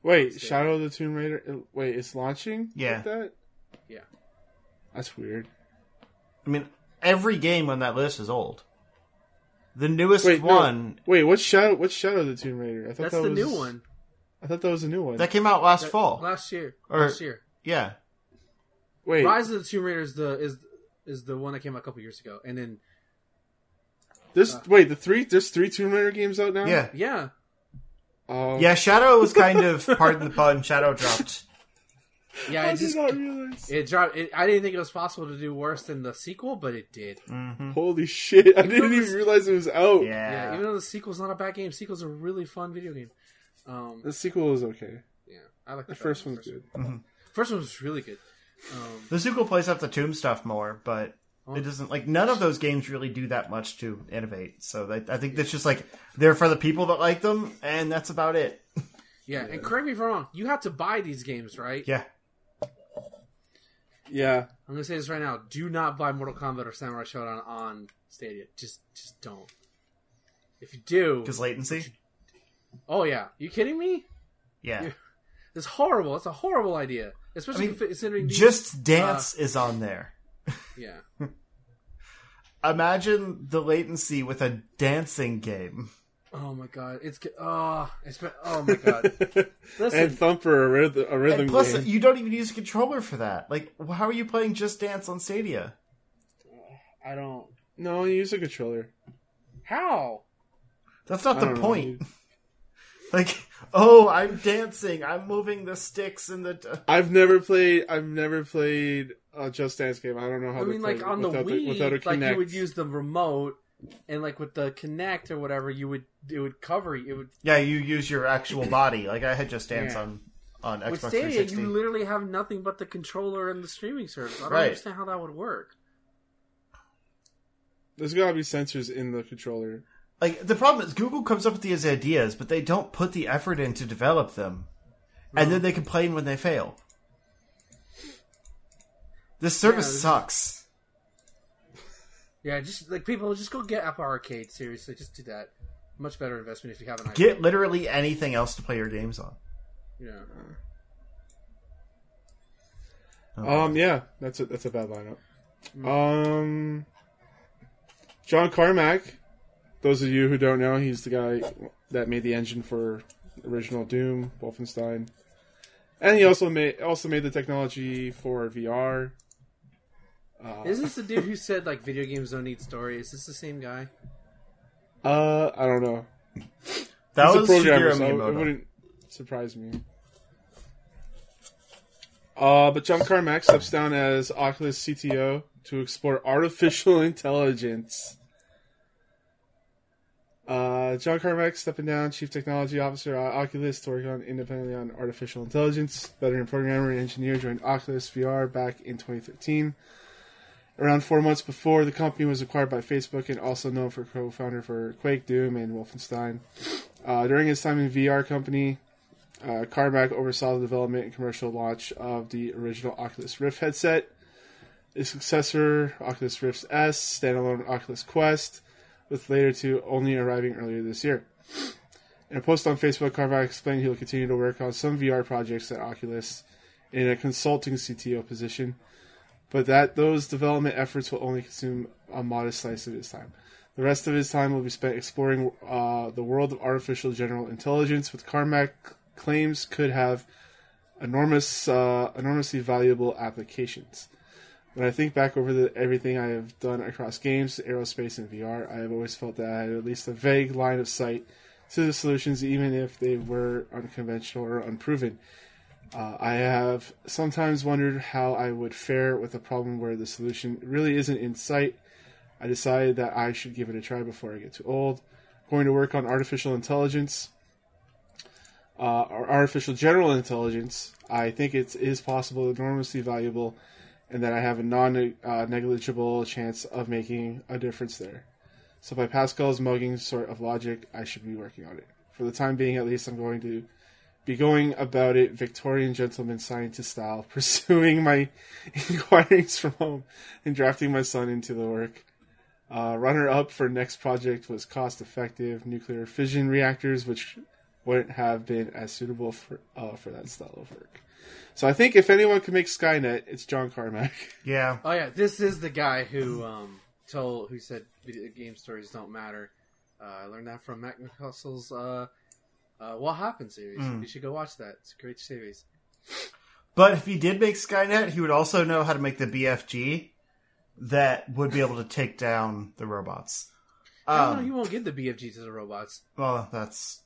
Wait, That's it. Shadow of the Tomb Raider. Wait, it's launching. Yeah. Like that. Yeah. That's weird. I mean, every game on that list is old. The newest Wait, no. one Wait, what's Shadow? What's Shadow of the Tomb Raider? I thought That's that the was, new one. I thought that was a new one. that came out last That- fall. Last year. Or- last year. yeah, Wait, Rise of the Tomb Raider is the is is the one that came out a couple years ago, and then this wait the three. There's three Tomb Raider games out now. yeah, yeah, Oh, yeah. Shadow was kind of pardon the pun. Shadow dropped. yeah. I It did just not realize. it dropped. It, I didn't think it was possible to do worse than the sequel, but it did. hmm Holy shit! I didn't this- even realize it was out. Yeah, Yeah, even though the sequel's not a bad game, sequel's a really fun video game. Um, The sequel is okay. yeah, I like The better first one. one's good. First one was really good. Um, the sequel plays up the Tomb stuff more, but it doesn't like none of those games really do that much to innovate. So they, I think that's just like they're for the people that like them, and that's about it. yeah, and correct me if I'm wrong. You have to buy these games, right? Yeah, Yeah, I'm gonna say this right now. Do not buy Mortal Kombat or Samurai Shodown on Stadia. Just, just don't. If you do, because latency. oh yeah, you kidding me? Yeah, It's horrible. It's a horrible idea, especially I mean, considering these- Just uh, Dance is on there. yeah. Imagine the latency with a dancing game. Oh my god, it's ge- oh, ah, it's been, oh my god. Listen, and Thumper, a, rhythm, a rhythm plus, game. you don't even use a controller for that. Like, how are you playing Just Dance on Stadia? I don't. No, you use a controller. How? That's not I the don't know, point. Like, oh, I'm dancing. I'm moving the sticks and the. I've never played. I've never played a Just Dance game. I don't know how. I to mean, play like it on the without Wii, without a like you would use the remote, and like with the Kinect or whatever, you would it would cover it would. yeah, you use your actual body. Like I had Just Dance Yeah. on on Xbox With Stadia, 360. you literally have nothing but the controller and the streaming service. I don't Right. understand how that would work. There's gotta be sensors in the controller. Like the problem is, Google comes up with these ideas, but they don't put the effort in to develop them, and then they complain when they fail. This service this is- sucks. Yeah, just like people, just go get Apple Arcade. Seriously, just do that. Much better investment if you have an iPhone. Get literally anything else to play your games on. Yeah. Um, yeah, that's a that's a bad lineup. Um, John Carmack. Those of you who don't know, he's the guy that made the engine for original Doom, Wolfenstein, and he also made also made the technology for VR. Uh, Is this the dude who said like video games don't need story? Is this the same guy? uh, I don't know. That He's was a programmer, Shigeru so it wouldn't surprise me. Uh, but John Carmack steps down as Oculus CTO to explore artificial intelligence. Uh, John Carmack stepping down, Chief Technology Officer at Oculus, to work on independently on artificial intelligence. Veteran programmer and engineer joined Oculus VR back in 2013. Around four months before, the company was acquired by Facebook and also known for co-founder for Quake, Doom, and Wolfenstein. Uh, during his time in VR company, uh, Carmack oversaw the development and commercial launch of the original Oculus Rift headset, its successor, Oculus Rift S, standalone Oculus Quest, with later two only arriving earlier this year. In a post on Facebook, Carmack explained he will continue to work on some VR projects at Oculus in a consulting CTO position, but that those development efforts will only consume a modest slice of his time. The rest of his time will be spent exploring uh, the world of artificial general intelligence, which Carmack claims could have enormous, uh, enormously valuable applications. When I think back over the, everything I have done across games, aerospace, and VR, I have always felt that I had at least a vague line of sight to the solutions, even if they were unconventional or unproven. Uh, I have sometimes wondered how I would fare with a problem where the solution really isn't in sight, I decided that I should give it a try before I get too old. Going to work on artificial intelligence, uh, or artificial general intelligence. I think it is possible, enormously valuable, and that I have a non uh, negligible chance of making a difference there. So by Pascal's mugging sort of logic, I should be working on it. For the time being, at least, I'm going to be going about it Victorian gentleman scientist style, pursuing my inquiries from home and drafting my son into the work. Uh, runner up for next project was cost effective nuclear fission reactors, which wouldn't have been as suitable for uh, for that style of work. So I think if anyone can make Skynet, it's John Carmack. Yeah. Oh yeah, this is the guy who um told who said video game stories don't matter. Uh, I learned that from Matt McMuscles' uh, uh, What Happened series. You should go watch that. It's a great series. But if he did make Skynet, he would also know how to make the BFG that would be able to take down the robots. no, Um, you won't give the BFG to the robots. well, that's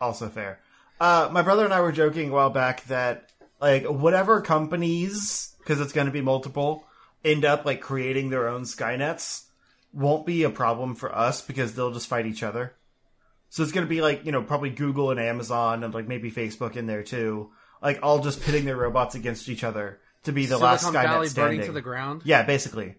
also fair. Uh, my brother and I were joking a while back that like whatever companies, because it's going to be multiple, end up like creating their own Skynets, won't be a problem for us because they'll just fight each other. So it's going to be like you know probably Google and Amazon and like maybe Facebook in there too, like all just pitting their robots against each other to be the last Silicon Skynet Valley standing. burning to the ground. Yeah, basically.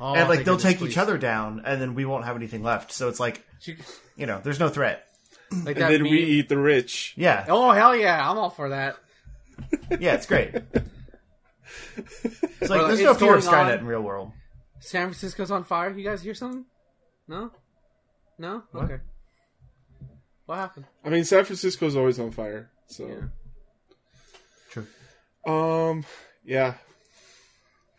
Oh, and like they'll take please. each other down, and then we won't have anything left. So it's like You- you know, there's no threat. Like And then meme. we eat the rich. Yeah, Oh hell yeah! I'm all for that. Yeah, it's great. It's like Well, there's it's no fear of going Skynet on. in real world. San Francisco's on fire. You guys hear something? No, no. What? Okay. What happened? I mean, San Francisco's always on fire. So, Yeah. True. um, yeah.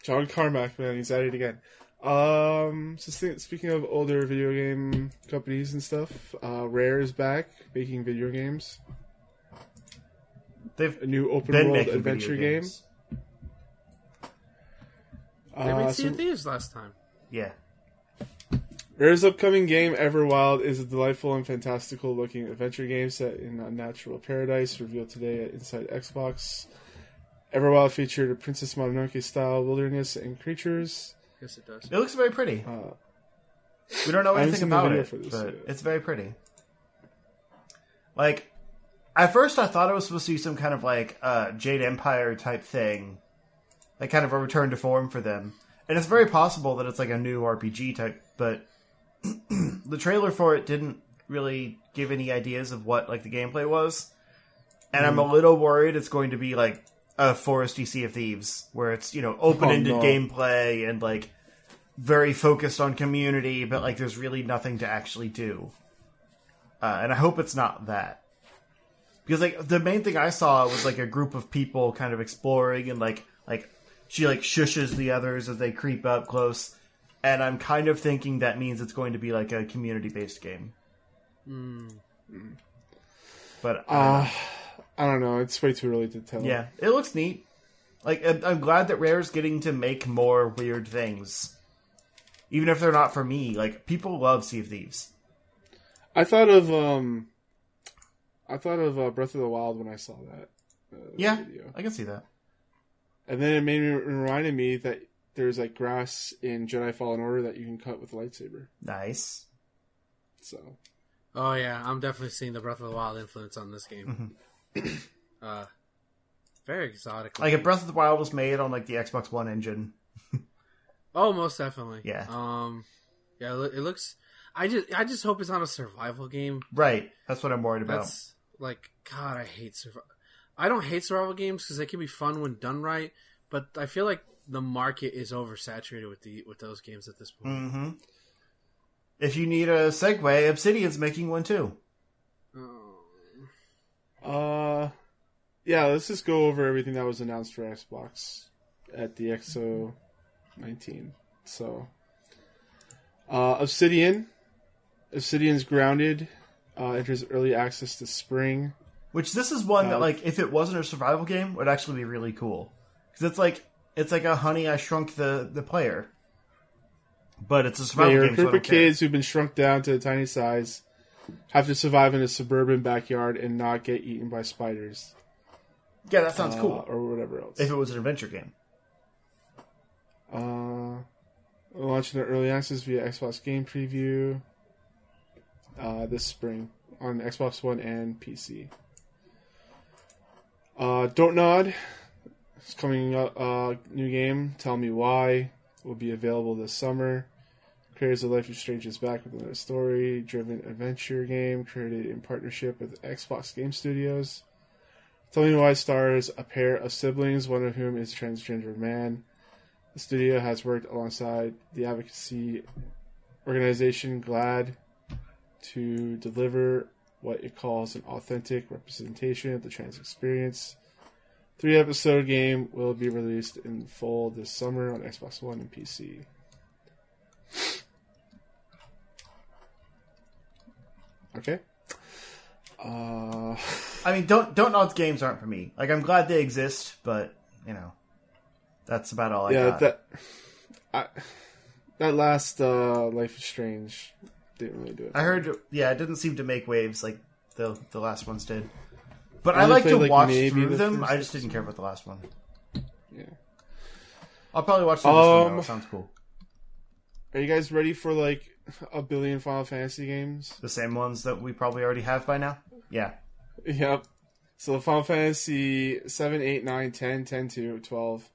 John Carmack, man, he's at it again. Um, so th- speaking of older video game companies and stuff, uh, Rare is back making video games. They've A new open been world making adventure video game. games. They Uh, made Sea so of Thieves last time. Yeah, Rare's upcoming game, Everwild, is a delightful and fantastical looking adventure game set in a natural paradise, revealed today at Inside Xbox. Everwild featured a Princess Mononoke style wilderness and creatures. Yes, it does. it looks very pretty. Uh, We don't know anything about it, but yet. it's very pretty. Like, at first I thought it was supposed to be some kind of like uh, Jade Empire type thing, like kind of a return to form for them. And it's very possible that it's like a new RPG type, but the trailer for it didn't really give any ideas of what like the gameplay was. And I'm a little worried it's going to be like a foresty Sea of Thieves, where it's you know open ended no. gameplay and like very focused on community, but like there's really nothing to actually do. Uh, and I hope it's not that. Because like the main thing I saw was like a group of people kind of exploring and like like she like shushes the others as they creep up close. And I'm kind of thinking that means it's going to be like a community based game. But uh, uh, I don't know. It's way too early to tell. yeah, it looks neat. Like I'm- I'm glad that Rare's getting to make more weird things, even if they're not for me. Like people love Sea of Thieves. I thought of um, I thought of uh, Breath of the Wild when I saw that. Uh, Yeah, video. I can see that. and then it made me it reminded me that there's like grass in Jedi Fallen Order that you can cut with a lightsaber. Nice. So Oh yeah, I'm definitely seeing the Breath of the Wild influence on this game. uh, very exotic. Like if Breath of the Wild was made on like the Xbox One engine. oh, most definitely. Yeah. Um, yeah. It, it looks. I just, I just hope it's not a survival game. Right. That's what I'm worried about. That's like, God, I hate survival. I don't hate survival games because they can be fun when done right, but I feel like the market is oversaturated with the with those games at this point. hmm If you need a segue, Obsidian's making one too. Oh. Uh, yeah, let's just go over everything that was announced for Xbox at the XO 19. So, uh, Obsidian, Obsidian's Grounded, uh, enters early access this spring. Which this is one that Uh, like if it wasn't a survival game would actually be really cool because it's like it's like a Honey I Shrunk the the player, but it's a survival a game. so I group don't of care. kids who've been shrunk down to a tiny size, have to survive in a suburban backyard and not get eaten by spiders. Yeah, that sounds uh, cool. Or whatever else. If it was an adventure game, Uh, launching the early access via Xbox Game Preview uh, this spring on Xbox One and PC. Uh, Dontnod is coming up. Uh, new game. Tell me why will be available this summer. Creators of Life is Strange is back with another story-driven adventure game created in partnership with Xbox Game Studios. Tell me why stars a pair of siblings, one of whom is transgender man. The studio has worked alongside the advocacy organization GLAAD to deliver what it calls an authentic representation of the trans experience. Three episode game will be released in full this summer on Xbox One and PC. Okay. Uh, I mean, don't don't nod's games aren't for me. Like, I'm glad they exist, but you know, that's about all I yeah, got. that I, that last uh, Life is Strange didn't really do it. I heard, yeah, it didn't seem to make waves like the the last ones did. But I I, like to like, watch through the them. I just didn't care about the last one. Yeah. I'll probably watch through one. Um, Though. Sounds cool. Are you guys ready for like a billion Final Fantasy games? The same ones that we probably already have by now. Yeah. Yep. So the Final Fantasy 7, 8, 9, 10, 10, 2, 12.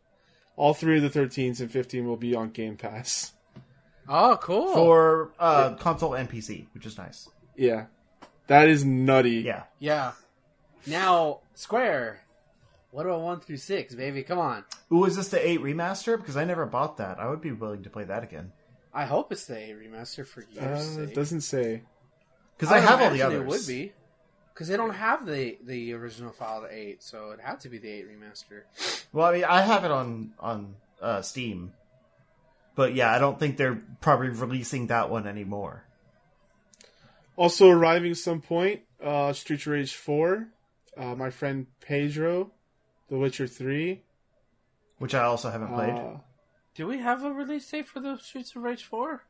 All three of the 13s and 15 will be on Game Pass. Oh, cool. For uh, console and PC, which is nice. Yeah. That is nutty. Yeah. yeah. Now, Square. What about one through six, baby? Come on. Ooh, is this the 8 remaster? Because I never bought that. I would be willing to play that again. I hope it's the eight remaster for Uh, years' it doesn't say. Because I, would have all the imagine others. It would be because they don't have the the original file of eight, so it had to be the eight remaster. Well, I mean, I have it on on uh, Steam, but yeah, I don't think they're probably releasing that one anymore. Also arriving some point, uh, Street Rage 4. Uh, my friend Pedro, The Witcher 3. Which I also haven't played. Uh, Do we have a release date for the Streets of Rage four?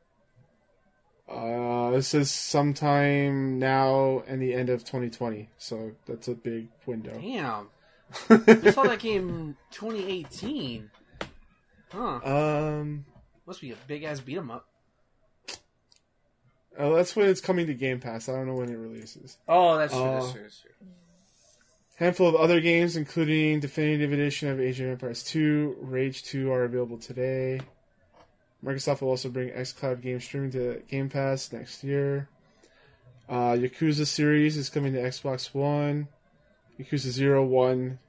Uh, this is sometime now and the end of 2020, so that's a big window. Damn, I saw that game 2018. Huh? Um, Must be a big ass beat 'em up. oh, that's when it's coming to Game Pass. I don't know when it releases. Oh, that's true. Uh, that's true. That's true. Handful of other games, including Definitive Edition of Age of Empires 2, Rage 2, are available today. Microsoft will also bring xCloud game streaming to Game Pass next year. Uh, Yakuza series is coming to Xbox One. Yakuza 0, 1,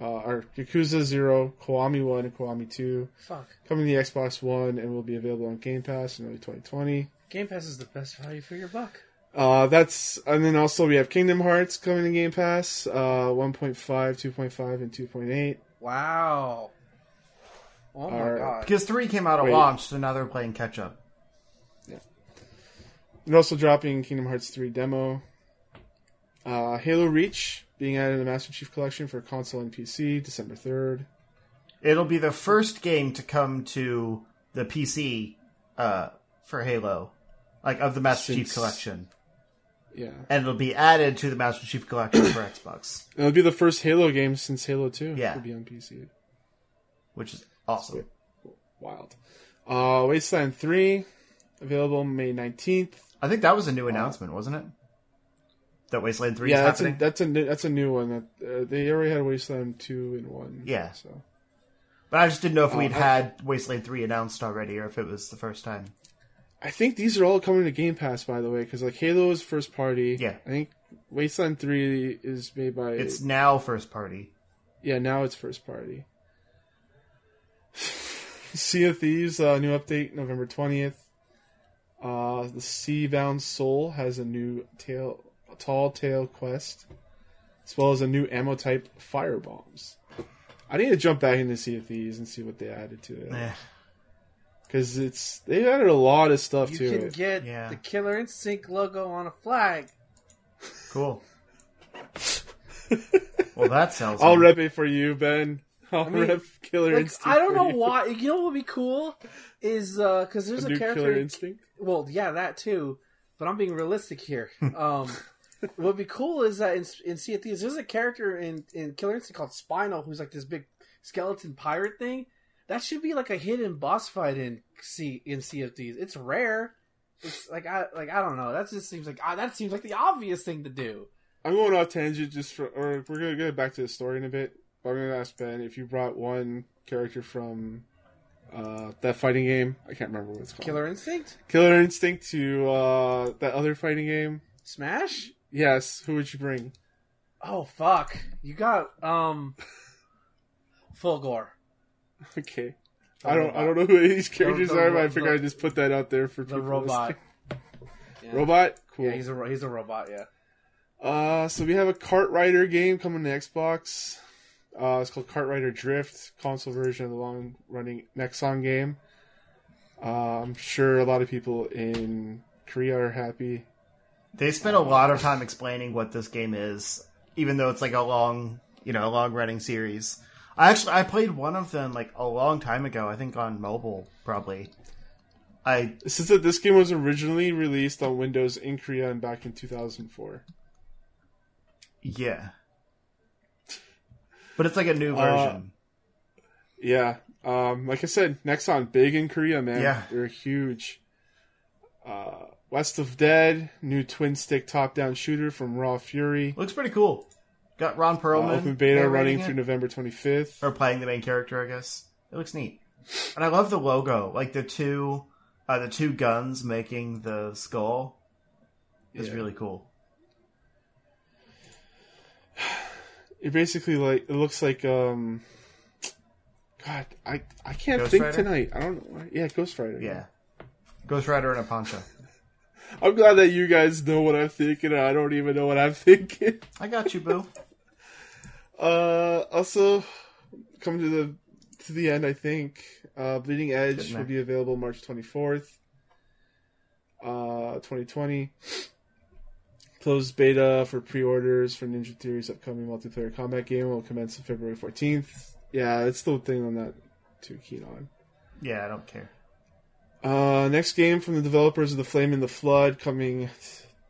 uh, or Yakuza 0, Kiwami 1, and Kiwami 2 Fuck. coming to the Xbox One and will be available on Game Pass in early 2020. Game Pass is the best value for your buck. Uh, that's and then also we have Kingdom Hearts coming to Game Pass, uh, 1.5, 2.5, and 2.8. Wow. Oh my Are- god. Because 3 came out at Wait. launch, so now they're playing catch up. Yeah. And also dropping Kingdom Hearts 3 demo. Uh, Halo Reach being added to the Master Chief Collection for console and PC December 3rd. It'll be the first game to come to the PC uh, for Halo, like of the Master Chief Collection, Yeah. and it'll be added to the Master Chief Collection for Xbox, It'll be the first Halo game since Halo 2 Yeah. to be on PC. which is awesome. Wild. Uh, Wasteland 3 available May 19th. I think that was a new announcement, wasn't it? That Wasteland Three yeah, is that's a, that's a new, that's a new one. That uh, they already had Wasteland 2 and 1. Yeah. So But I just didn't know if we'd Uh, had Wasteland 3 announced already or if it was the first time. I think these are all coming to Game Pass, by the way, because like Halo is first party. Yeah. I think Wasteland Three is made by. It's now first party. yeah, now it's first party. sea of Thieves, uh, new update November twentieth. Uh, the Seabound Soul has a new tail, tall tail quest, as well as a new ammo type fire bombs. I need to jump back into Sea of Thieves and see what they added to it Eh, because it's they added a lot of stuff You to it. You can get Yeah. the Killer Instinct logo on a flag. cool. well, that sells. I'll me. rep it for you, Ben. I'll mean, rep Killer Like, Instinct. I don't for know you. why. You know what would be cool is because there's A a, new character. Killer Instinct. Well, yeah, that too. But I'm being realistic here. Um, what would be cool is that in, in Sea of Thieves, there's a character in, in Killer Instinct called Spinal who's like this big skeleton pirate thing. that should be like a hidden boss fight in C in CFDs. It's rare. It's like I like I don't know. That just seems like ah, that seems like the obvious thing to do. I'm going off tangent just for, or we're gonna get back to the story in a bit. But I'm gonna ask Ben if you brought one character from uh, that fighting game. I can't remember what it's called. Killer Instinct, Killer Instinct to uh, that other fighting game. Smash. Yes, who would you bring? Oh fuck! You got um, Fulgore. Okay. The I don't. robot. I don't know who these characters the are, but I the- I'd just put that out there for The people robot. Yeah. Robot. Cool. Yeah, he's a he's a robot. Yeah. Uh, so we have a Kart Rider game coming to Xbox. Uh, it's called Kart Rider Drift, console version of the long-running Nexon game. Uh, I'm sure a lot of people in Korea are happy. They spent a lot of time explaining what this game is, even though it's like a long, you know, a long running series. I actually I played one of them like a long time ago. I think on mobile probably. I since that this game was originally released on Windows in Korea and back in 2004. yeah, but it's like a new Uh, version. Yeah. Um, like I said, Nexon big in Korea, man. Yeah. They're huge. Uh, West of Dead, new twin stick top down shooter from Raw Fury. Looks pretty cool. Got Ron Uh, Perlman open beta running it, through November 25th. or playing the main character. I guess it looks neat, and I love the logo, like the two, uh, the two guns making the skull. Is Yeah. really cool. It basically like it looks like um God, I I can't Ghost think Rider? tonight. I don't know. Yeah, Ghost Rider. Yeah, Ghost Rider in a poncho. I'm glad that you guys know what I'm thinking and I don't even know what I'm thinking. I got you, boo. Uh also coming to the to the end, I think. Uh Bleeding Edge will be available March 24th. Uh 2020. Closed beta for pre-orders for Ninja Theory's upcoming multiplayer combat game will commence on February 14th. Yeah, it's the thing I'm not too keen on. Yeah, I don't care. Uh, next game from the developers of The Flame in the Flood coming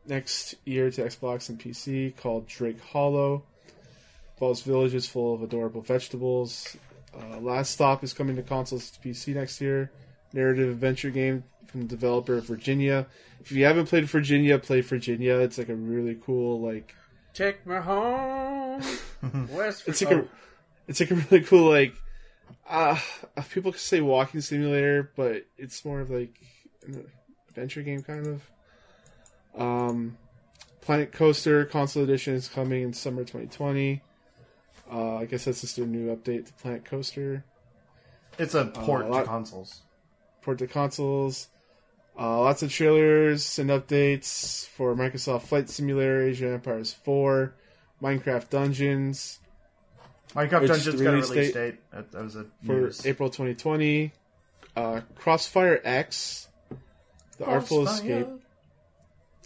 next year to Xbox and PC called Drake Hollow. Involves villages full of adorable vegetables. Uh, Last Stop is coming to consoles to PC next year. Narrative adventure game from the developer of Virginia. If you haven't played Virginia, play Virginia. It's like a really cool like Take me home, West. it's like a it's like a really cool like uh people could say walking simulator but it's more of like an adventure game kind of. Um planet coaster console edition is coming in summer 2020 uh i guess that's just a new update to planet coaster. It's a port a to consoles. port to consoles. Uh, lots of trailers and updates for Microsoft Flight Simulator, of Empires 4, Minecraft Dungeons, Minecraft Dungeons got a release date- date. That, that was a for news. April 2020. Uh, Crossfire X, The Artful Escape,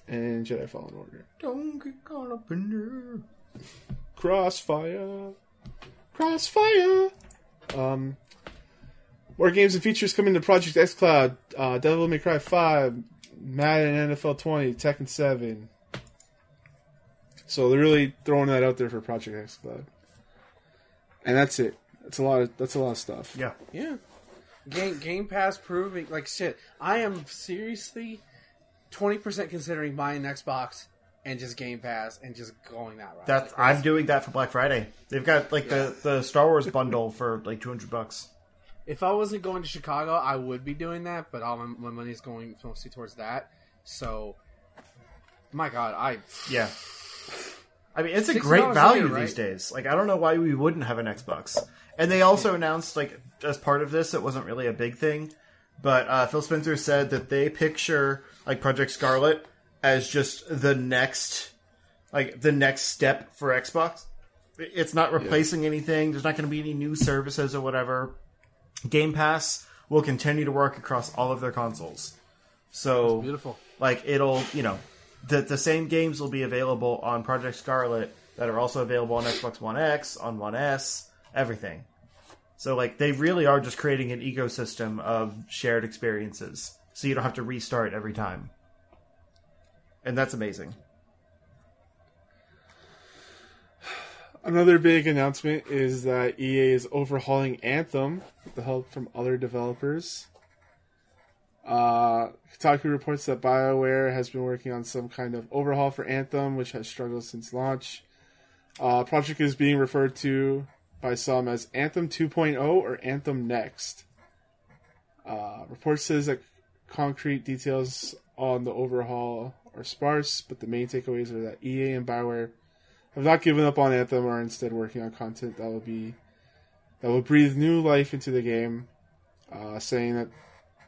and Jedi Fallen Order. Don't get caught up in there. Crossfire, Crossfire. Um, more games and features coming to Project X Cloud. Uh, Devil May Cry 5, Madden NFL 20, Tekken 7. So they're really throwing that out there for Project X Cloud. And that's it. That's a lot of that's a lot of stuff. Yeah, Yeah. Game Game Pass proving like shit. I am seriously twenty percent considering buying an Xbox and just Game Pass and just going that route. that's Like, I'm doing that for Black Friday. They've got like the the Star Wars bundle for like 200 bucks. if I wasn't going to Chicago, I would be doing that, but all my, my money is going mostly towards that. So, my God, I Yeah. I mean, it's a great value year, right? these days. Like, I don't know why we wouldn't have an Xbox. And they also announced, like, as part of this, it wasn't really a big thing, but uh, Phil Spencer said that they picture like Project Scarlet as just the next, like, the next step for Xbox. It's not replacing anything. There's not going to be any new services or whatever. Game Pass will continue to work across all of their consoles. So beautiful. like it'll you know the the same games will be available on Project Scarlet that are also available on Xbox One X, on One S, everything. So like they really are just creating an ecosystem of shared experiences, so you don't have to restart every time, and that's amazing. Another big announcement is that EA is overhauling Anthem with the help from other developers. Uh, Kotaku reports that BioWare has been working on some kind of overhaul for Anthem, which has struggled since launch. Uh, project is being referred to by some as Anthem 2.0 or Anthem Next. Uh, report says that concrete details on the overhaul are sparse, but the main takeaways are that EA and BioWare have not given up on Anthem, are instead working on content that will be that will breathe new life into the game. Uh, saying that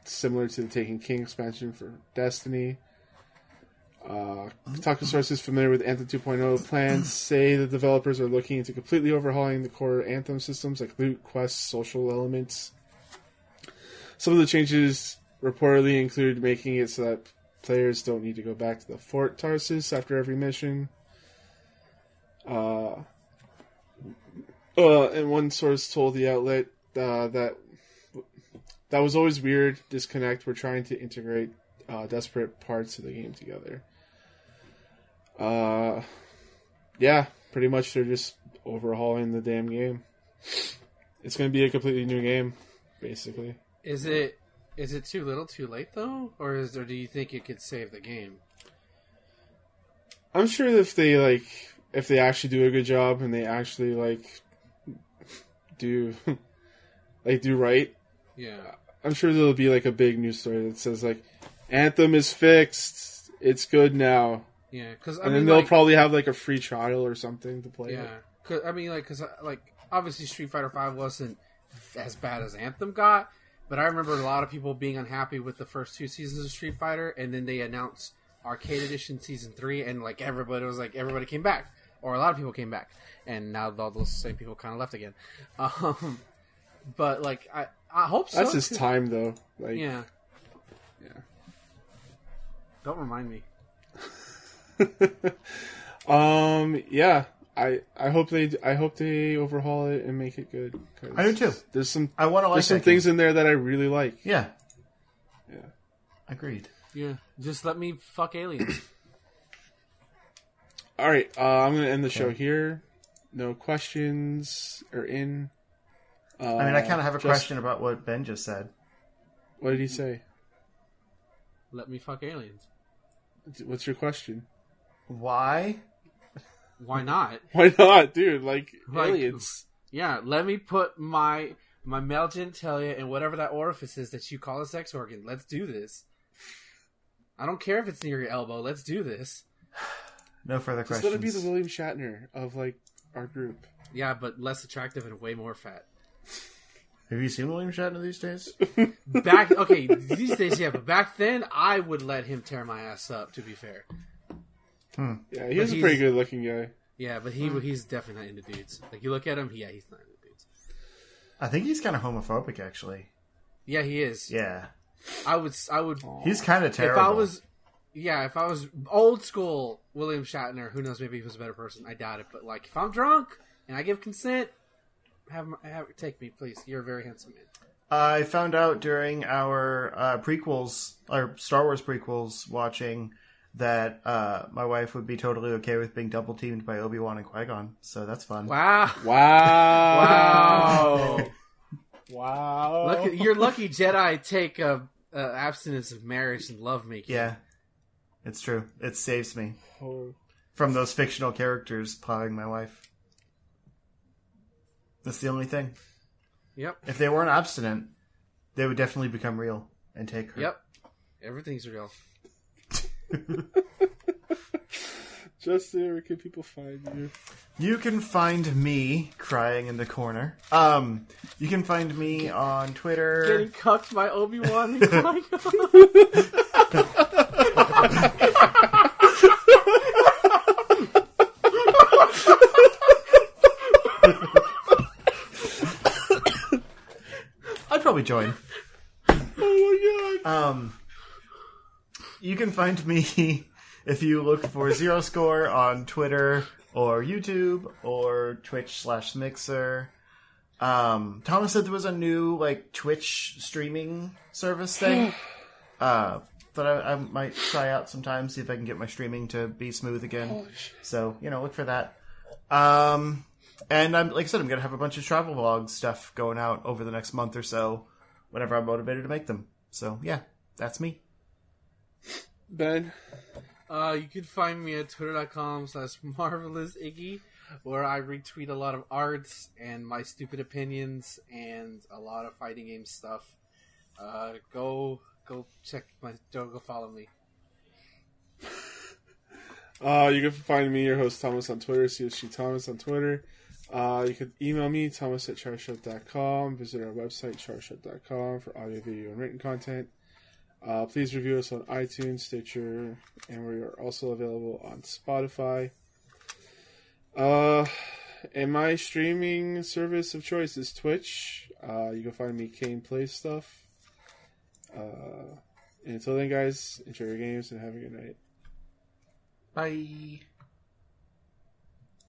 similar to the Taken King expansion for Destiny. Uh, Kotaku sources familiar with Anthem 2.0 plans say the developers are looking into completely overhauling the core Anthem systems like loot, quests, social elements. Some of the changes reportedly include making it so that players don't need to go back to the Fort Tarsis after every mission. Uh, uh, and one source told the outlet uh, that that was always weird disconnect. We're trying to integrate uh, desperate parts of the game together. Uh, yeah, pretty much they're just overhauling the damn game. It's going to be a completely new game, basically. Is it is it too little, too late though, or is there? Do you think it could save the game? I'm sure if they like, if they actually do a good job and they actually like do, like do right, Yeah, I'm sure there'll be like a big news story that says like, Anthem is fixed, it's good now, yeah. Because I and mean, then they'll like, probably have like a free trial or something to play. yeah. Cause, I mean, like, because like obviously Street Fighter Five wasn't as bad as Anthem got, but I remember a lot of people being unhappy with the first two seasons of Street Fighter, and then they announced Arcade Edition Season Three, and like everybody was like everybody came back, or a lot of people came back, and now all those same people kind of left again. Um, but like I, I hope so. That's his 'cause- time though. Like, Yeah. Yeah. Don't remind me. um, yeah. I, I hope they I hope they overhaul it and make it good. I do too. There's some I want to like there's some things game. in there that I really like. Yeah. Yeah. Agreed. Yeah. Just let me fuck aliens. All right, uh, I'm gonna end the show here. No questions are in. Uh, I mean, I kind of have a just- question about what Ben just said. What did he say? let me fuck aliens. What's your question? Why? Why not? Why not, dude? Like, Like- aliens. Yeah, let me put my my male genitalia in whatever that orifice is that you call a sex organ. Let's do this. I don't care if it's near your elbow. Let's do this. No further Just questions. let it be the William Shatner of like our group. Yeah, but less attractive and way more fat. Have you seen William Shatner these days? Back okay, these days yeah, but back then I would let him tear my ass up. To be fair, hmm. Yeah, he's a pretty good looking guy. yeah, but he hmm. he's definitely not into dudes. Like you look at him, yeah, he's not into dudes. I think he's kind of homophobic, actually. Yeah, he is. Yeah. I would I would He's kind of terrible. if. I was yeah, if I was old school William Shatner, who knows? Maybe he was a better person. I doubt it. But like, if I'm drunk and I give consent, have, have take me, please. You're a very handsome man. I found out during our uh, prequels, our Star Wars prequels, watching that uh, my wife would be totally okay with being double teamed by Obi Wan and Qui Gon. So that's fun. Wow, Wow! wow. wow! Look, at, you're lucky Jedi take a, a abstinence of marriage and love making. Yeah, it's true. It saves me from those fictional characters plowing my wife. That's the only thing. Yep. If they weren't obstinate, they would definitely become real and take her. Yep. Everything's real. Justin, where can people find you? You can find me crying in the corner. Um, you can find me on Twitter. Getting cucked by Obi Wan probably join. Oh my god! Um, you can find me if you look for Zero Score on Twitter or YouTube or Twitch slash Mixer. Um, Thomas said there was a new like Twitch streaming service thing. uh, that I, I might try out sometime, see if I can get my streaming to be smooth again. So you know, look for that. Um, and I'm like I said, I'm gonna have a bunch of travel vlog stuff going out over the next month or so, whenever I'm motivated to make them. So yeah, that's me. Ben, Uh, you can find me at twitter.com slash marvelous iggy, where I retweet a lot of arts and my stupid opinions and a lot of fighting game stuff. Uh, go go check my go go follow me. uh, you can find me, your host Thomas, on Twitter. CSG Thomas on Twitter. Uh, you can email me, thomas at charshot.com. Visit our website, charshot.com, for audio, video, and written content. Uh, please review us on iTunes, Stitcher, and we are also available on Spotify. Uh, and my streaming service of choice is Twitch. Uh, you can find me Kane Plays Stuff. Uh, and until then, guys, enjoy your games and have a good night. Bye.